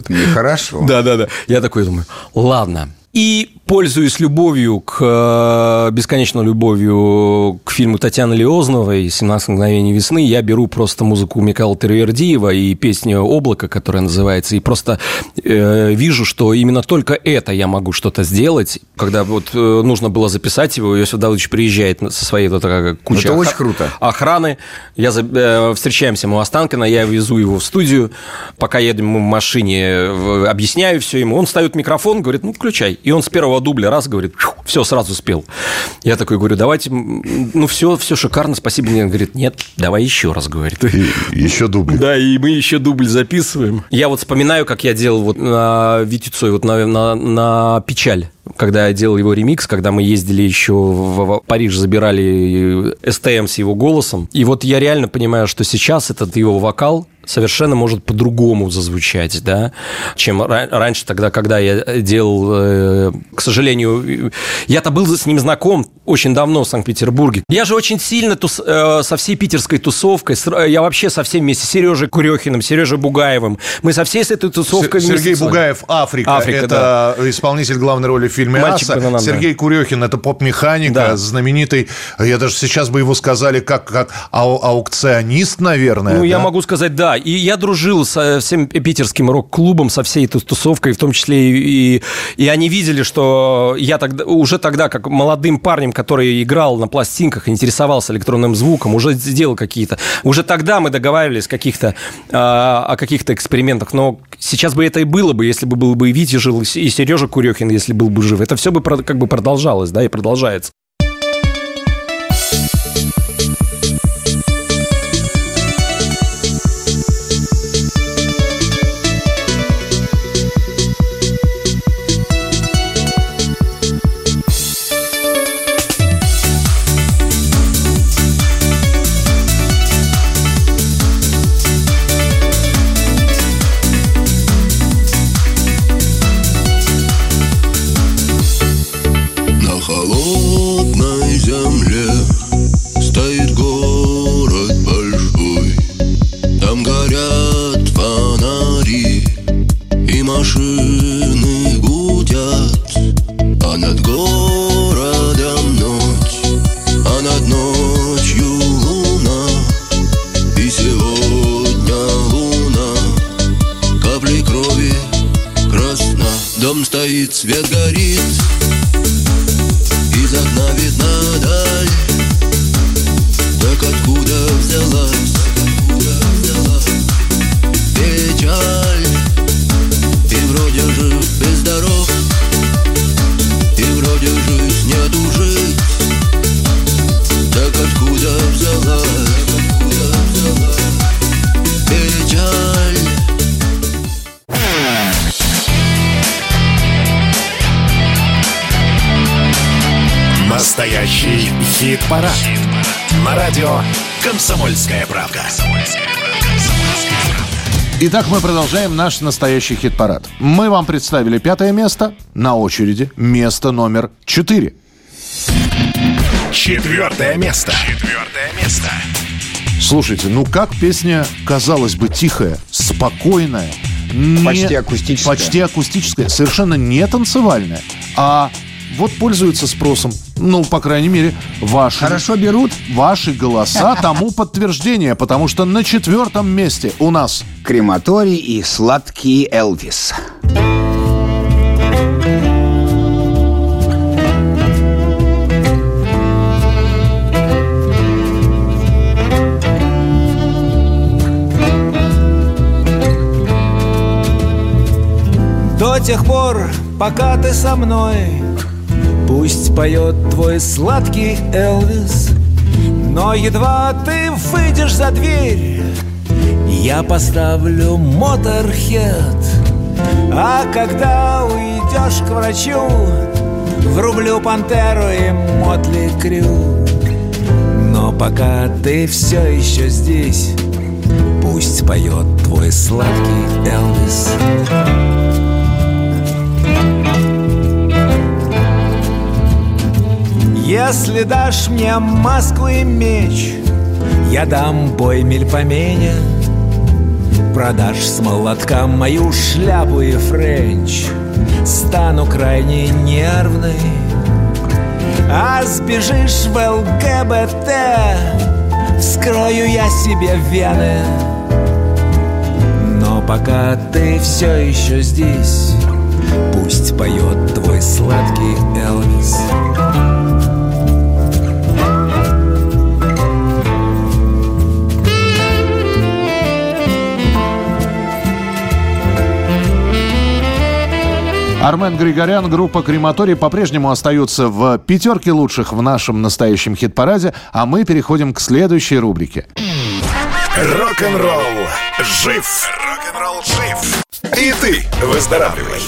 S2: Нехорошо.
S20: Да, да, да. Я такой думаю, ладно. И пользуясь любовью к э, бесконечной любовью к фильму Татьяны Лиозновой «17 мгновений весны», я беру просто музыку Михаила Тервердиева и песню «Облако», которая называется, и просто э, вижу, что именно только это я могу что-то сделать. Когда вот э, нужно было записать его, Иосиф Давыдович приезжает со своей вот такой кучей
S2: Это очень
S20: охра-
S2: круто.
S20: охраны. Я за- э, встречаемся мы у Останкина, я везу его в студию, пока едем в машине, в- объясняю все ему. Он ставит микрофон, говорит, ну, включай. И он с первого дубля раз говорит, все, сразу спел. Я такой говорю, давайте, ну, все, все шикарно, спасибо. Мне он говорит, нет, давай еще раз, говорит.
S3: Еще дубль.
S20: Да, и мы еще дубль записываем. Я вот вспоминаю, как я делал вот на Витю Цой, вот на, на, на «Печаль», когда я делал его ремикс, когда мы ездили еще в, в Париж, забирали СТМ с его голосом. И вот я реально понимаю, что сейчас этот его вокал совершенно может по-другому зазвучать, да, чем ра- раньше тогда, когда я делал, э, к сожалению, я-то был с ним знаком очень давно в Санкт-Петербурге. Я же очень сильно тус- э, со всей питерской тусовкой, с- я вообще со всеми вместе, с Сережей Курехиным, Сережей Бугаевым, мы со всей с этой тусовкой
S3: Сергей
S20: вместе.
S3: Бугаев «Африка».
S20: Африка,
S3: это исполнитель главной роли в фильме
S20: Мальчик
S3: «Аса».
S20: бананам, да.
S3: Сергей Курехин – это поп-механик,
S20: Да.
S3: знаменитый. Я даже сейчас бы его сказали как, как ау- аукционист, наверное.
S20: Ну, я
S3: да?
S20: могу сказать, да. И я дружил со всем питерским рок-клубом, со всей этой тусовкой, в том числе и, и, и они видели, что я тогда, уже тогда, как молодым парнем, который играл на пластинках, интересовался электронным звуком, уже сделал какие-то... Уже тогда мы договаривались каких-то, а, о каких-то экспериментах, но сейчас бы это и было бы, если бы был бы и Витя жил, и Сережа Курехин, если был бы жив. Это все бы как бы продолжалось, да, и продолжается.
S17: Свет горит.
S1: Хит-парад. На радио «Комсомольская правда».
S3: Итак, мы продолжаем наш настоящий хит-парад. Мы вам представили пятое место. На очереди место номер четыре.
S1: Четвертое место. Четвертое место.
S3: Слушайте, ну как песня, казалось бы, тихая, спокойная. не-
S2: Почти акустическая.
S3: Почти акустическая, совершенно не танцевальная, а вот пользуется спросом. Ну, по крайней мере, ваши...
S2: Хорошо берут.
S3: Ваши голоса [laughs] тому подтверждение, потому что на четвертом месте у нас...
S2: Крематорий и сладкий Элвис.
S13: До тех пор, пока ты со мной Пусть поет твой сладкий Элвис Но едва ты выйдешь за дверь Я поставлю моторхед. А когда уйдешь к врачу Врублю пантеру и мотли крю Но пока ты все еще здесь Пусть поет твой сладкий Элвис Если дашь мне маску и меч Я дам бой мельпомене Продашь с молотка мою шляпу и френч Стану крайне нервной А сбежишь в ЛГБТ Вскрою я себе вены. Но пока ты все еще здесь Пусть поет твой сладкий Элвис
S3: Армен Григорян, группа «Крематорий» по-прежнему остаются в пятерке лучших в нашем настоящем хит-параде, а мы переходим к следующей рубрике.
S1: Рок-н-ролл жив. Рок-н-ролл жив. И ты выздоравливай.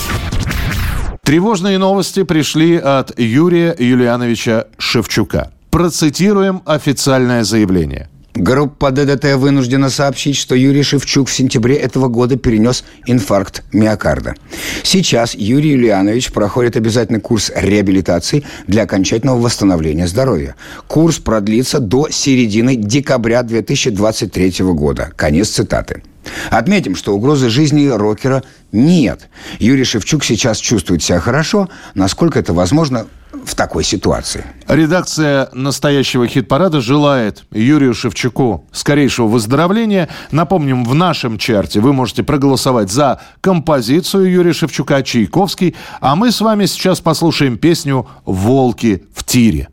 S3: Тревожные новости пришли от Юрия Юлиановича Шевчука. Процитируем официальное заявление.
S2: Группа ДДТ вынуждена сообщить, что Юрий Шевчук в сентябре этого года перенес инфаркт миокарда. Сейчас Юрий Юлианович проходит обязательный курс реабилитации для окончательного восстановления здоровья. Курс продлится до середины декабря 2023 года. Конец цитаты. Отметим, что угрозы жизни рокера нет. Юрий Шевчук сейчас чувствует себя хорошо, насколько это возможно, в такой ситуации.
S21: Редакция настоящего хит-парада желает Юрию Шевчуку скорейшего выздоровления. Напомним, в нашем чарте вы можете проголосовать за композицию Юрия Шевчука «Чайковский», а мы с вами сейчас послушаем песню «Волки в тире».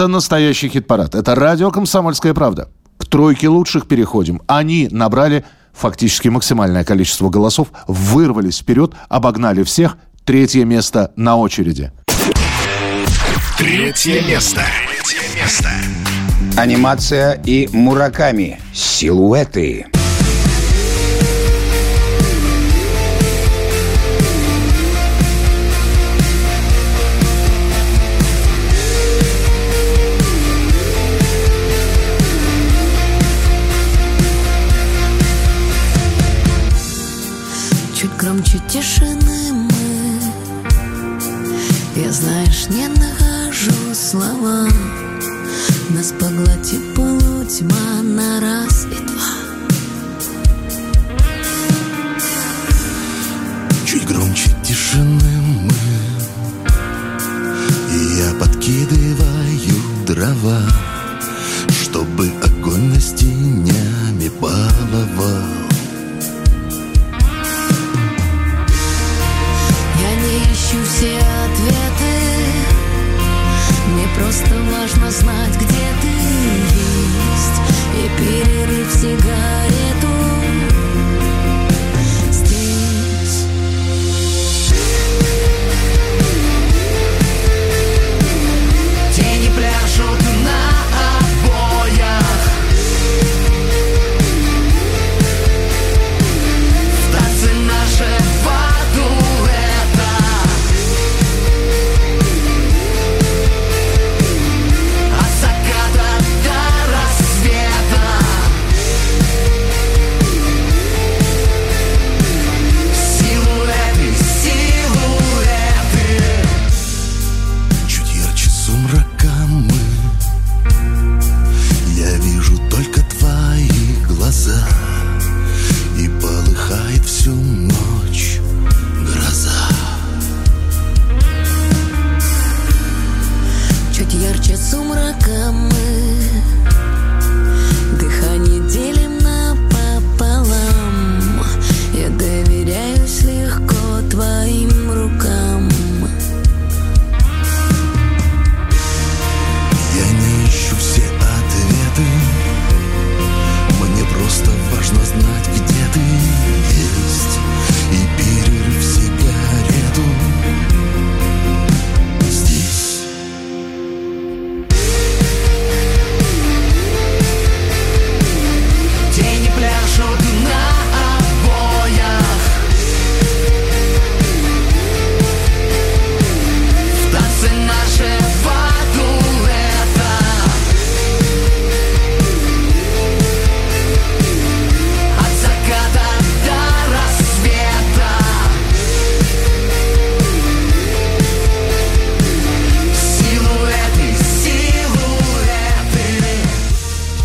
S21: Это настоящий хит-парад. Это радио «Комсомольская правда». К тройке лучших переходим. Они набрали фактически максимальное количество голосов, вырвались вперед, обогнали всех. Третье место на очереди.
S1: Третье место. Третье место.
S2: Анимация и Мураками. Силуэты.
S14: Чуть громче тишины мы. Я, знаешь, не нахожу слова. Нас поглотит полутьма на раз и два.
S22: Чуть громче тишины мы. И я подкидываю дрова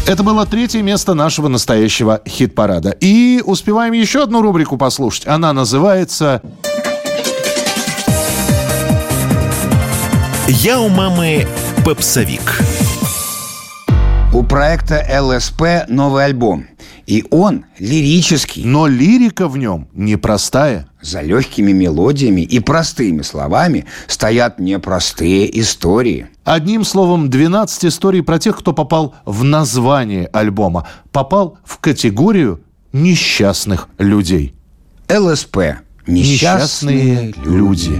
S3: Это было третье место нашего настоящего хит-парада. И успеваем еще одну рубрику послушать. Она называется
S1: Я у мамы попсовик.
S2: У проекта ЛСП новый альбом. И он лирический.
S3: Но лирика в нем непростая.
S2: За легкими мелодиями и простыми словами стоят непростые истории.
S3: Одним словом, 12 историй про тех, кто попал в название альбома. Попал в категорию несчастных людей.
S2: ЛСП. Несчастные, люди.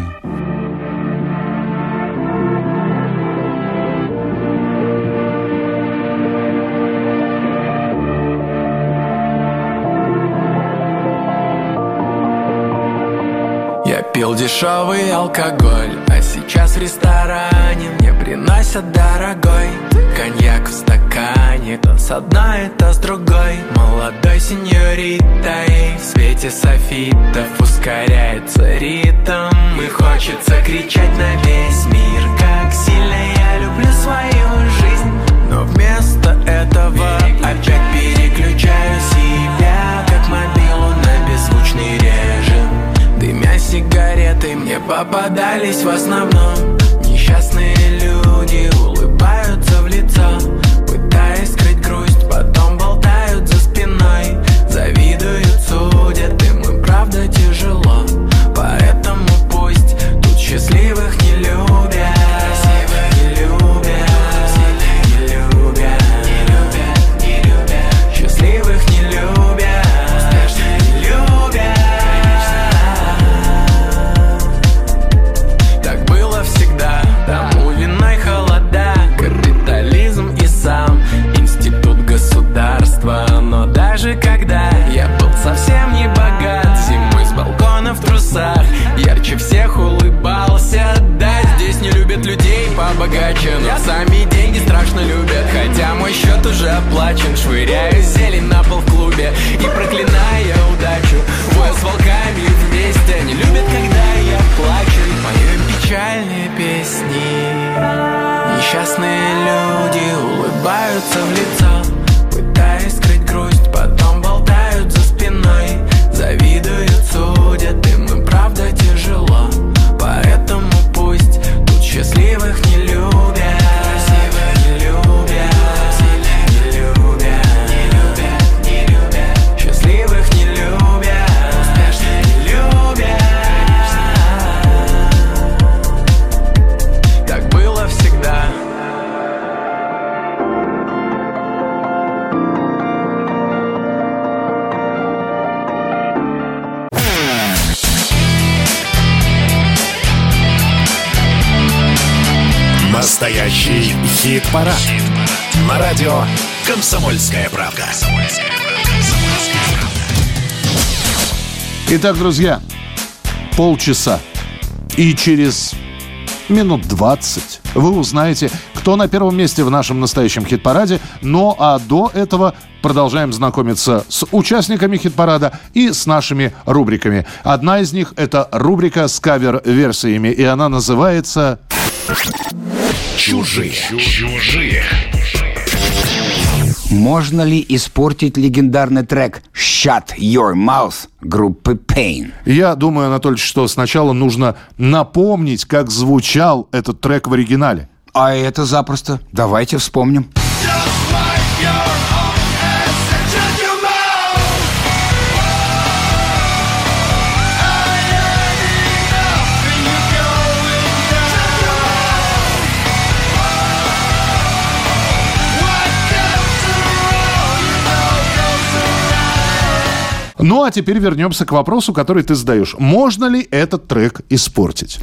S4: Я пил дешевый алкоголь, а сейчас в ресторане мне приносят дорогой Коньяк в стакане, то с одной, то с другой. Молодой сеньоритой в свете софитов ускоряется ритм. И хочется кричать на весь мир, как сильно я люблю свою жизнь. Но вместо этого опять переключаю себя, как мобилу на беззвучный режим. Дымя сигареты мне попадались в основном Несчастные улыбаются в лицо оплачен Швыряю зелень на пол в клубе И проклиная удачу. Воя с волками вместе Не любят, когда я плачу. Им печальные песни. Несчастные люди улыбаются в лицо Пытаясь скрыть грусть, потом болтают за спиной. Завидуют, судят, им и правда тяжело. Поэтому пусть тут счастливых
S1: Настоящий хит-парад. На радио «Комсомольская правда».
S3: Итак, друзья, полчаса. И через минут 20 вы узнаете, кто на первом месте в нашем настоящем хит-параде. Ну а до этого продолжаем знакомиться с участниками хит-парада и с нашими рубриками. Одна из них – это рубрика с кавер-версиями, и она называется...
S1: Чужие. Чужие.
S2: Можно ли испортить легендарный трек «Shut Your Mouth» группы Pain?
S3: Я думаю, Анатольевич, что сначала нужно напомнить, как звучал этот трек в оригинале.
S2: А это запросто. Давайте вспомним.
S3: Ну а теперь вернемся к вопросу, который ты задаешь. Можно ли этот трек испортить?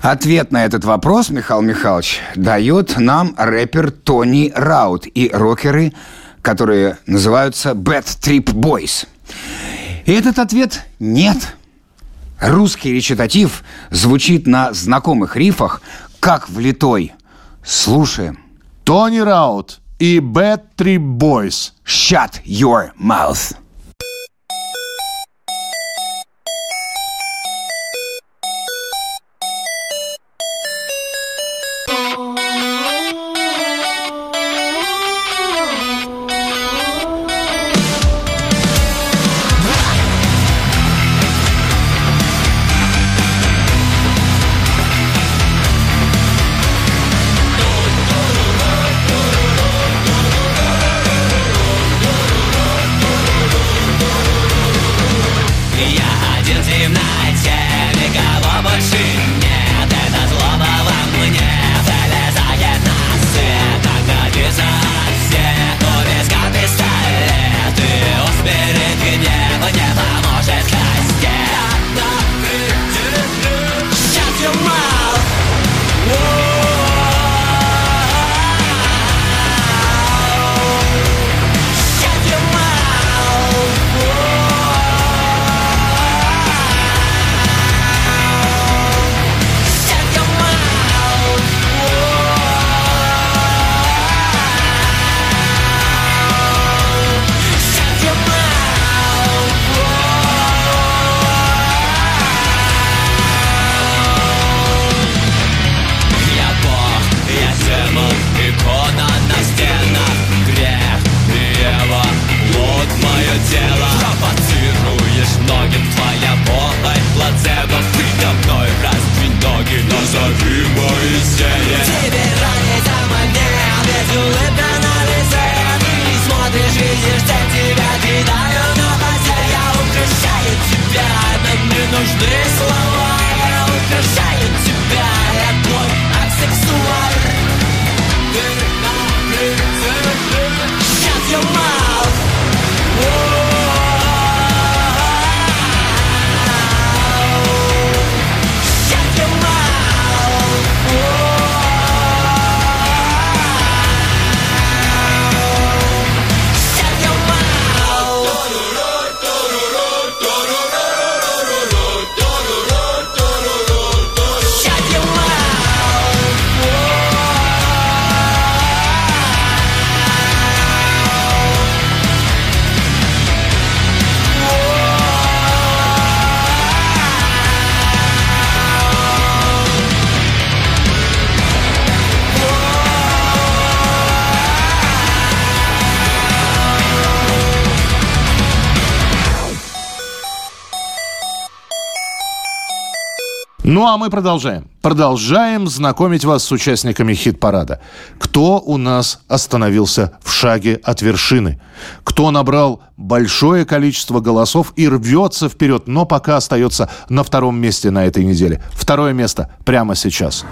S2: Ответ на этот вопрос, Михаил Михайлович, дает нам рэпер Тони Раут и рокеры, которые называются Bad Trip Boys. И этот ответ – нет. Русский речитатив звучит на знакомых рифах, как влитой. Слушаем.
S3: Тони Раут и Bad Trip Boys.
S2: Shut your mouth.
S3: Ну, а мы продолжаем. Продолжаем знакомить вас с участниками хит-парада. Кто у нас остановился в шаге от вершины? Кто набрал большое количество голосов и рвется вперед, но пока остается на втором месте на этой неделе? Второе место прямо сейчас.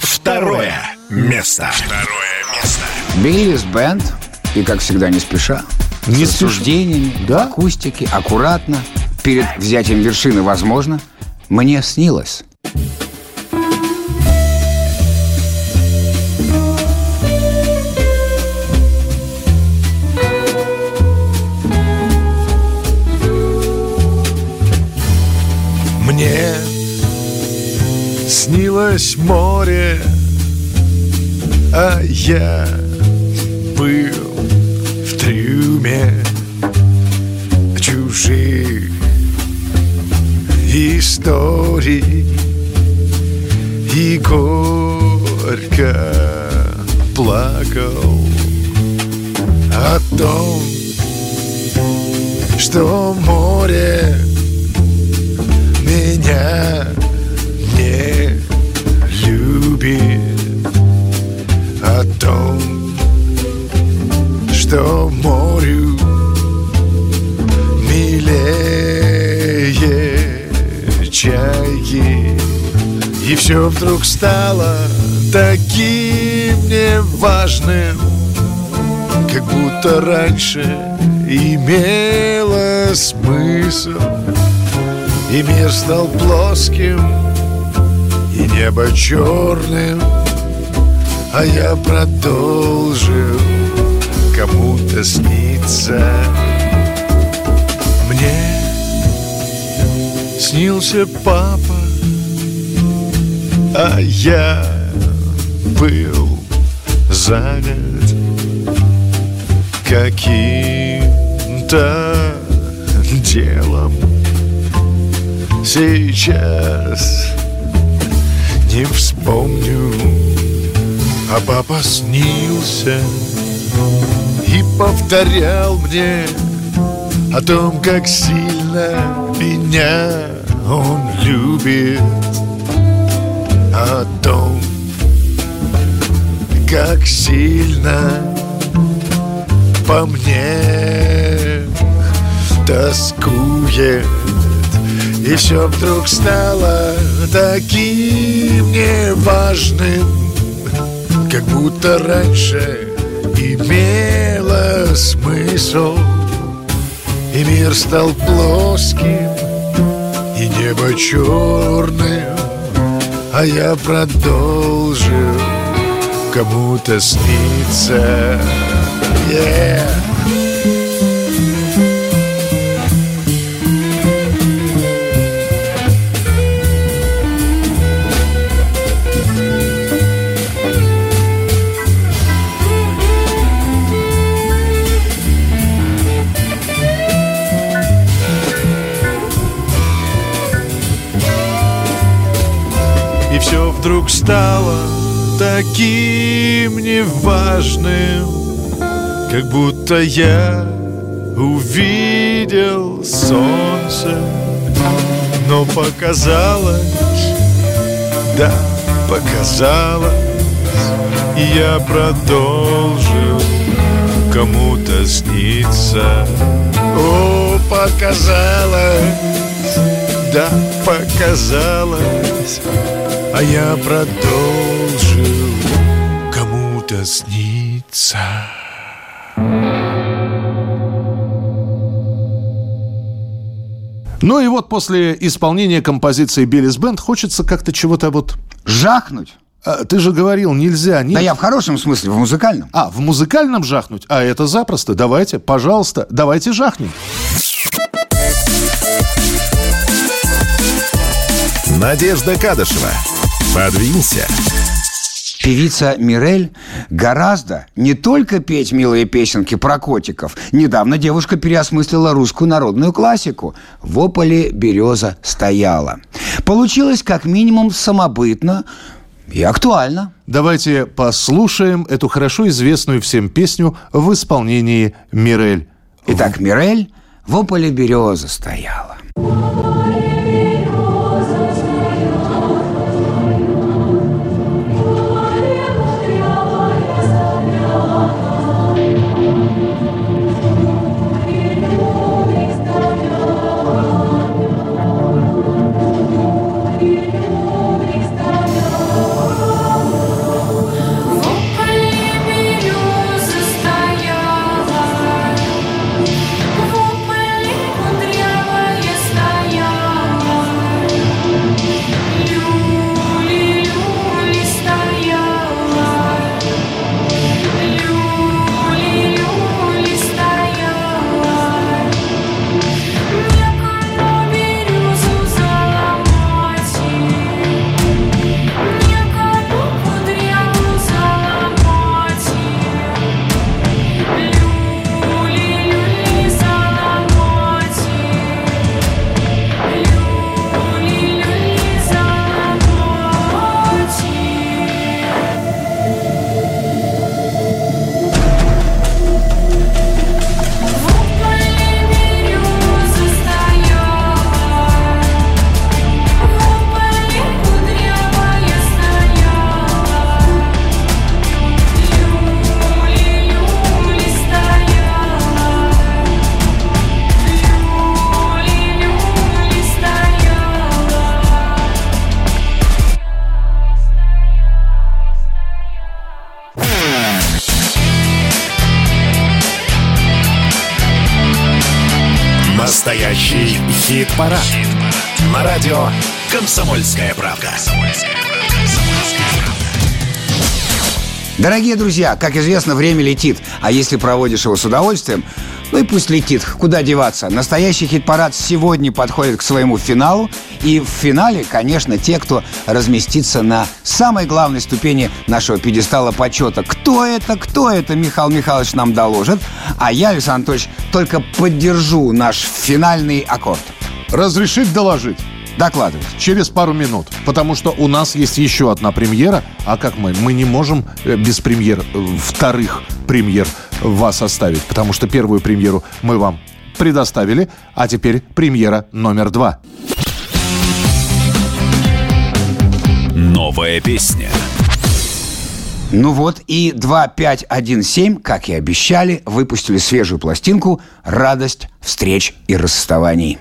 S1: Второе место. Второе место.
S2: Биллис Бенд. И, как всегда, не спеша.
S3: Не
S2: с рассуждениями, да? акустики, аккуратно. Перед взятием вершины, возможно, мне снилось.
S5: Мне снилось море, а я был в трюме чужих историй и плакал о том, что море меня не любит о том, что И все вдруг стало таким неважным Как будто раньше имело смысл. И мир стал плоским И небо черным А я продолжил кому-то сниться. Мне снился папа А я был занят каким-то делом. Сейчас не вспомню А папа снился И повторял мне О том, как сильно меня он любит как сильно по мне тоскует. И все вдруг стало таким неважным Как будто раньше имело смысл. И мир стал плоским И небо черным А я продолжил кому-то сниться Yeah. И все вдруг стало таким неважным Как будто я увидел солнце. Но показалось, да, показалось И я продолжил кому-то сниться. О, показалось, да, показалось А я продолжил сниться
S3: Ну и вот после исполнения композиции Биллис Бенд хочется как-то чего-то вот...
S2: Жахнуть.
S3: А, ты же говорил, нельзя. Нет.
S2: Да я в хорошем смысле, в музыкальном.
S3: А, в музыкальном жахнуть? А это запросто. Давайте, пожалуйста, давайте жахнем.
S1: Надежда Кадышева. Подвинься.
S2: Певица Мирель гораздо не только петь милые песенки про котиков. Недавно девушка переосмыслила русскую народную классику. В ополе береза стояла. Получилось как минимум самобытно и актуально.
S3: Давайте послушаем эту хорошо известную всем песню в исполнении Мирель.
S2: Итак, Мирель в ополе береза стояла.
S1: Настоящий хит-парад. На радио «Комсомольская правда».
S2: Дорогие друзья, как известно, время летит, а если проводишь его с удовольствием, ну и пусть летит, куда деваться. Настоящий хит-парад сегодня подходит к своему финалу, и в финале, конечно, те, кто разместится на самой главной ступени нашего пьедестала почета. Кто это, кто это, Михаил Михайлович нам доложит, а я, Александр Анатольевич, только поддержу наш финальный аккорд.
S3: Разрешить доложить?
S2: Докладывать.
S3: Через пару минут. Потому что у нас есть еще одна премьера. А как мы? Мы не можем э, без премьер, э, вторых премьер вас оставить. Потому что первую премьеру мы вам предоставили. А теперь премьера номер два.
S1: Новая песня.
S2: Ну вот и 2517, как и обещали, выпустили свежую пластинку «Радость встреч и расставаний».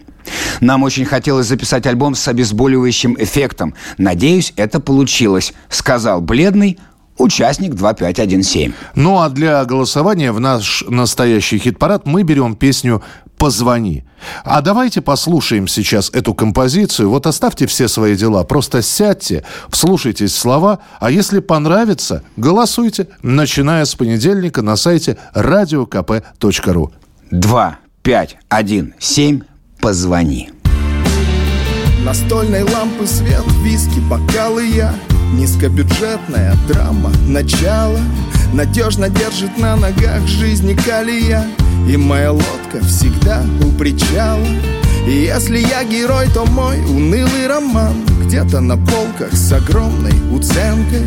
S2: Нам очень хотелось записать альбом с обезболивающим эффектом. Надеюсь, это получилось, сказал бледный участник 2517.
S3: Ну а для голосования в наш настоящий хит-парад мы берем песню «Позвони». А давайте послушаем сейчас эту композицию. Вот оставьте все свои дела, просто сядьте, вслушайтесь в слова, а если понравится, голосуйте, начиная с понедельника на сайте radiokp.ru.
S2: 2, 5, 1, 7, позвони.
S23: Настольной лампы свет, виски, бокалы я. Низкобюджетная драма, начало. Надежно держит на ногах жизни калия. И моя лодка всегда у причала. И если я герой, то мой унылый роман. Где-то на полках с огромной уценкой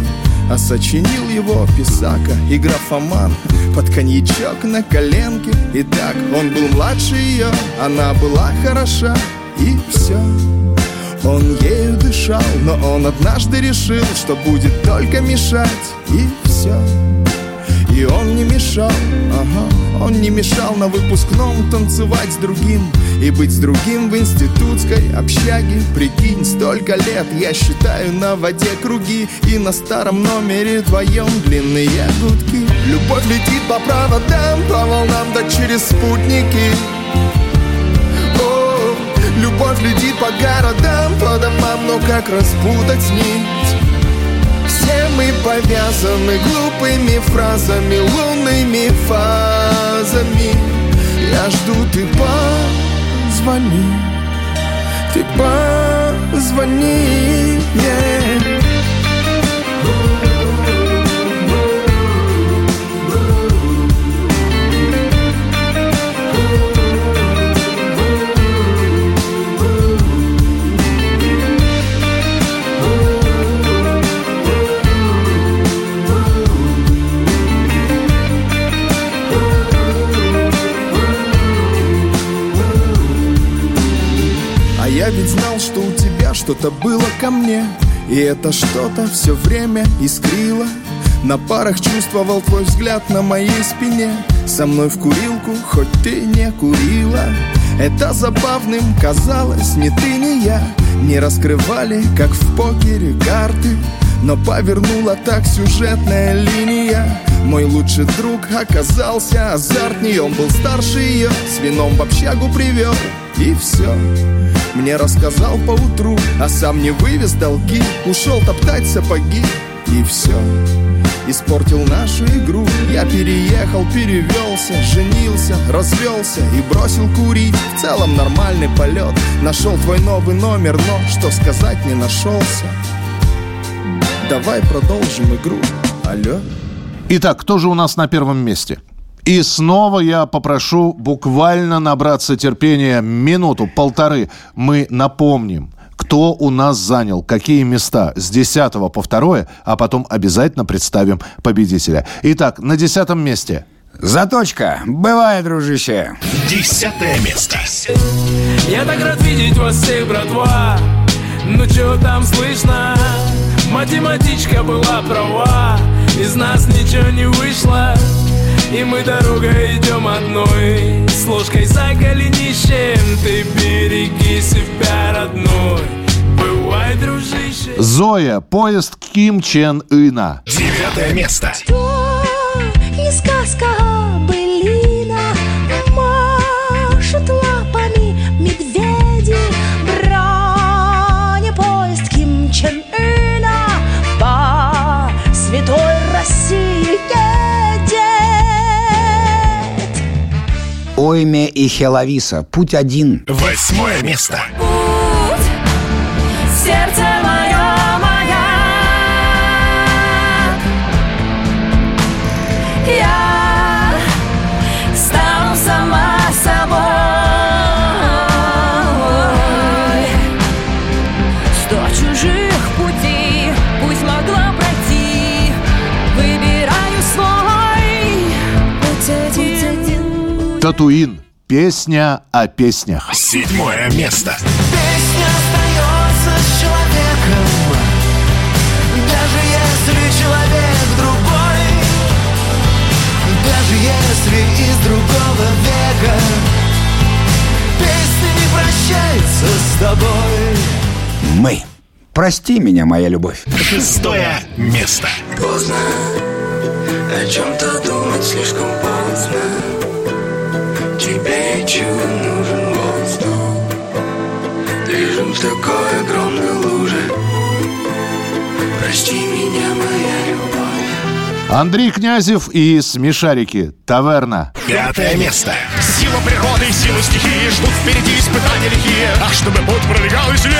S23: а сочинил его писака и графоман. Под коньячок на коленке. Итак, он был младше ее Она была хороша. И все он ею дышал, но он однажды решил, что будет только мешать, и все. И он не мешал, ага, он не мешал на выпускном танцевать с другим И быть с другим в институтской общаге. Прикинь, столько лет я считаю на воде круги И на старом номере вдвоем длинные гудки. Любовь летит по проводам, по волнам, да через спутники. О, Любовь летит по городам, по домам, но как распутать нить? Мы повязаны глупыми фразами, лунными фазами Я жду, ты позвони, ты позвони, yeah. Что-то было ко мне И это что-то все время искрило. На парах чувствовал твой взгляд на моей спине Со мной в курилку, хоть ты не курила. Это забавным казалось, ни ты, ни я Не раскрывали, как в покере, карты. Но повернула так сюжетная линия. Мой лучший друг оказался азартней Он был старше ее, с вином в общагу привел И все, мне рассказал по утру А сам не вывез долги Ушел топтать сапоги И все, испортил нашу игру Я переехал, перевелся, женился, развелся И бросил курить, в целом нормальный полет Нашел твой новый номер, но что сказать не нашелся Давай продолжим игру. Алло.
S3: Итак, кто же у нас на первом месте? И снова я попрошу буквально набраться терпения минуту, полторы. Мы напомним, кто у нас занял какие места с 10 по 2, а потом обязательно представим победителя. Итак, на десятом месте.
S2: Заточка. Бывай, дружище.
S1: Десятое место.
S24: Я так рад видеть вас всех, братва Ну чё там слышно? Математичка была права Из нас ничего не вышло И мы дорогой идем одной С ложкой за голенищем Ты береги себя, родной Бывай, дружище
S3: Зоя, поезд Ким Чен Ына.
S1: Девятое место.
S15: И сказка былина
S2: Хойме и Хеловиса. Путь один.
S1: Восьмое место.
S10: Сердце мое,
S3: Татуин. Песня о песнях.
S1: Седьмое место.
S25: Песня остается с человеком Даже если человек другой Даже если из другого века Песня не прощается с тобой
S2: Мы. Прости меня, моя любовь.
S1: Шестое место.
S18: Поздно о чем-то думать слишком поздно Тебе чудо нужен воздух Лежим в такой огромной луже Прости меня, моя любовь
S3: Андрей Князев и Смешарики. Таверна.
S1: Пятое место.
S19: Сила природы и сила стихии Ждут впереди испытания лихие Ах, чтобы путь пролегал веселее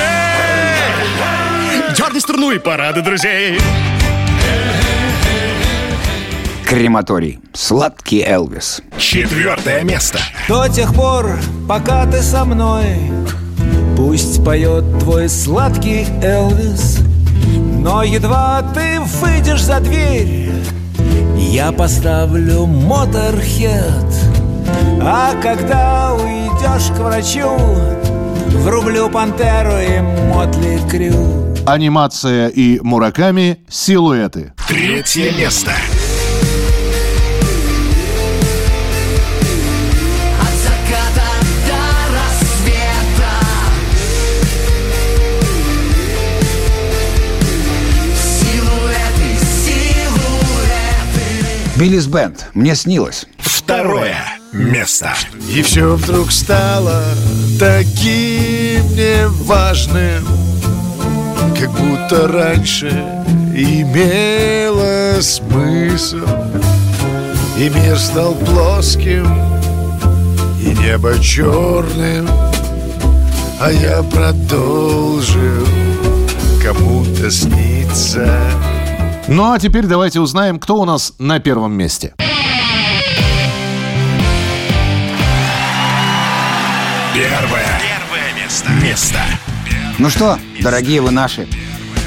S19: Дерни струну и парады друзей
S2: Крематорий. Сладкий Элвис.
S1: Четвертое место.
S13: До тех пор, пока ты со мной Пусть поет твой сладкий Элвис Но едва ты выйдешь за дверь Я поставлю моторхед А когда уйдешь к врачу Врублю пантеру и мотли крю
S3: Анимация и Мураками. Силуэты.
S1: Третье место.
S2: Биллис Бенд. Мне снилось.
S1: Второе место.
S5: И все вдруг стало таким неважным Как будто раньше имело смысл И мир стал плоским, и небо черным А я продолжил кому-то сниться
S3: Ну а теперь давайте узнаем, кто у нас на первом месте.
S1: Первое. Первое место. Место.
S2: Ну что, дорогие вы наши,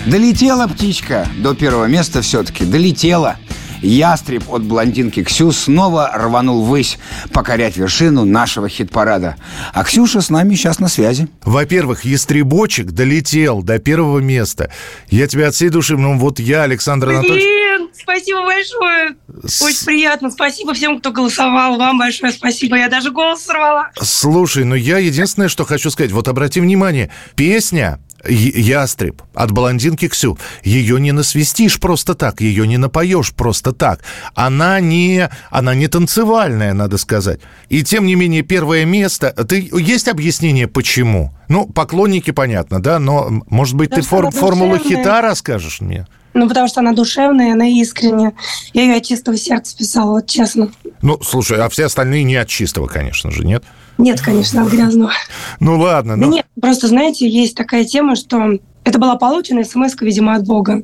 S2: долетела птичка до первого места все-таки, долетела. Ястреб от блондинки Ксю снова рванул ввысь покорять вершину нашего хит-парада. А Ксюша с нами сейчас на связи.
S3: Во-первых, Ястребочек долетел до первого места. Я тебя от всей души, ну вот я, Александр Анатольевич...
S26: Блин, спасибо большое.
S3: С-
S26: Очень приятно. Спасибо всем, кто голосовал. Вам большое спасибо. Я даже голос сорвала.
S3: Слушай, ну я единственное, что хочу сказать, вот обрати внимание, песня «Я- «Ястреб» от блондинки Ксю, ее не насвистишь просто так, ее не напоешь просто так. Она не, она не танцевальная, надо сказать. И тем не менее, первое место... Ты, есть объяснение, почему? Ну, поклонники, понятно, да, но, может быть, ты
S26: Потому
S3: фор-
S26: что она
S3: формулу
S26: душевная.
S3: хита расскажешь мне?
S26: Ну, потому что она душевная, она искренняя. Я ее от чистого сердца писала, вот честно.
S3: Ну, слушай, а все остальные не от чистого, конечно же, нет?
S26: Нет, конечно, от грязного.
S3: Ну, ладно.
S26: Да
S3: ну...
S26: нет, просто, знаете, есть такая тема, что это была получена смс видимо, от Бога.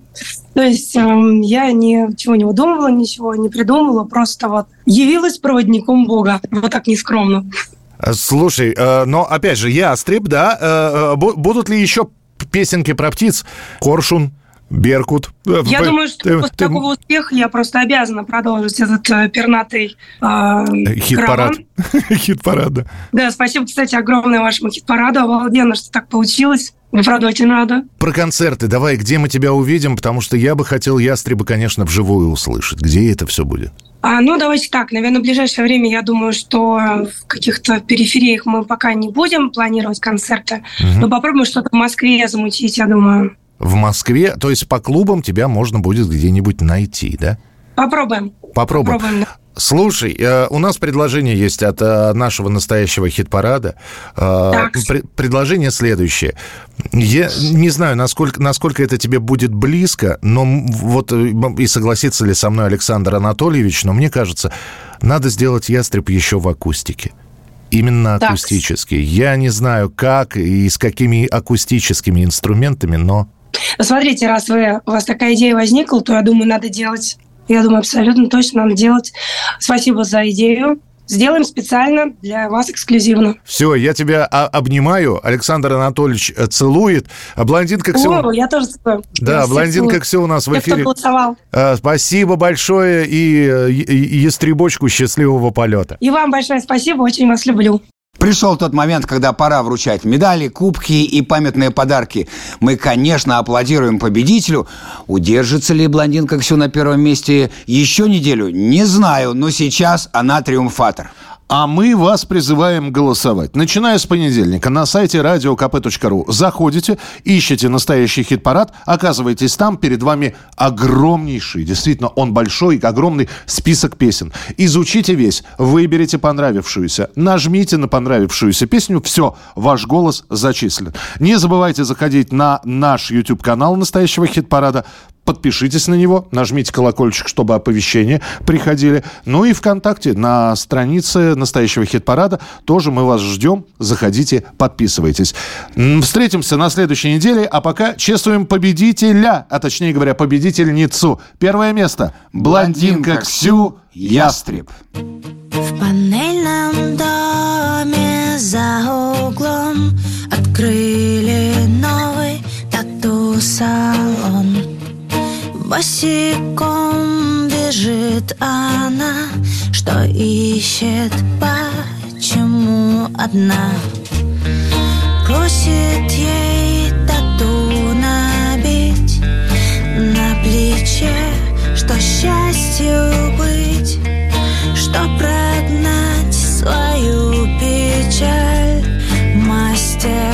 S26: То есть эм, я ничего не выдумывала, ничего не придумывала, просто вот явилась проводником Бога. Вот так нескромно.
S3: Э, Слушай, э, но опять же, ястреб, да, э, э, бу- будут ли еще песенки про птиц? Коршун, Беркут. Э,
S26: Я
S3: п-
S26: думаю, что
S3: ты-
S26: после
S3: ты-
S26: такого успеха я просто обязана продолжить этот э, пернатый э,
S3: Хит-парад. [laughs] Хит-парад, да.
S26: Спасибо, кстати, огромное вашему хит-параду. Обалденно, что так получилось. Мне, правда, очень рада.
S3: Про концерты давай, где мы тебя увидим, потому что я бы хотел ястреба, конечно, вживую услышать. Где это все будет?
S26: А, ну, давайте так. Наверное, в ближайшее время, я думаю, что в каких-то перифериях мы пока не будем планировать концерты.
S3: Мгм.
S26: Но попробуем что-то в Москве замутить, я думаю.
S3: В Москве, то есть по клубам тебя можно будет где-нибудь найти, да?
S26: Попробуем.
S3: Попробуем.
S26: Попробуем.
S3: Слушай, э, у нас предложение есть от э, нашего настоящего хит-парада. Э,
S26: Так.
S3: пре- предложение следующее. Я не знаю, насколько, насколько это тебе будет близко, но вот и согласится ли со мной Александр Анатольевич, но мне кажется, надо сделать ястреб еще в акустике. Именно
S26: Так.
S3: акустический. Я не знаю, как и с какими акустическими инструментами, но...
S26: Смотрите, раз вы, у вас такая идея возникла, то я думаю, надо делать. Я думаю, абсолютно точно надо делать. Спасибо за идею. Сделаем специально для вас эксклюзивно.
S3: Все, я тебя а, обнимаю. Александр Анатольевич э, целует. А блондинка Ксю...
S26: О, я тоже целую.
S3: Да,
S26: Я
S3: блондинка. Ксю у нас в
S26: кто
S3: эфире.
S26: голосовал.
S3: Э, Спасибо большое и, э, и- и ястребочку счастливого полета.
S26: И вам большое спасибо, очень вас люблю.
S2: Пришел тот момент, когда пора вручать медали, кубки и памятные подарки. Мы, конечно, аплодируем победителю. Удержится ли блондинка Ксю на первом месте еще неделю? Не знаю, но сейчас она триумфатор.
S3: А мы вас призываем голосовать. Начиная с понедельника на сайте radiokp.ru заходите, ищете настоящий хит-парад, оказываетесь там, перед вами огромнейший, действительно, он большой, огромный список песен. Изучите весь, выберите понравившуюся, нажмите на понравившуюся песню, все, ваш голос зачислен. Не забывайте заходить на наш YouTube-канал настоящего хит-парада, Подпишитесь на него, нажмите колокольчик, чтобы оповещения приходили. Ну и ВКонтакте на странице настоящего хит-парада тоже мы вас ждем. Заходите, подписывайтесь. Встретимся на следующей неделе, а пока чествуем победителя, а точнее говоря, победительницу. Первое место. Блондинка Ксю Ястреб.
S14: В панельном доме за углом Открыли новый тату-салон Босиком бежит она. Что ищет, почему одна? Просит ей тату набить На плече, что счастью быть что прогнать свою печаль. Мастер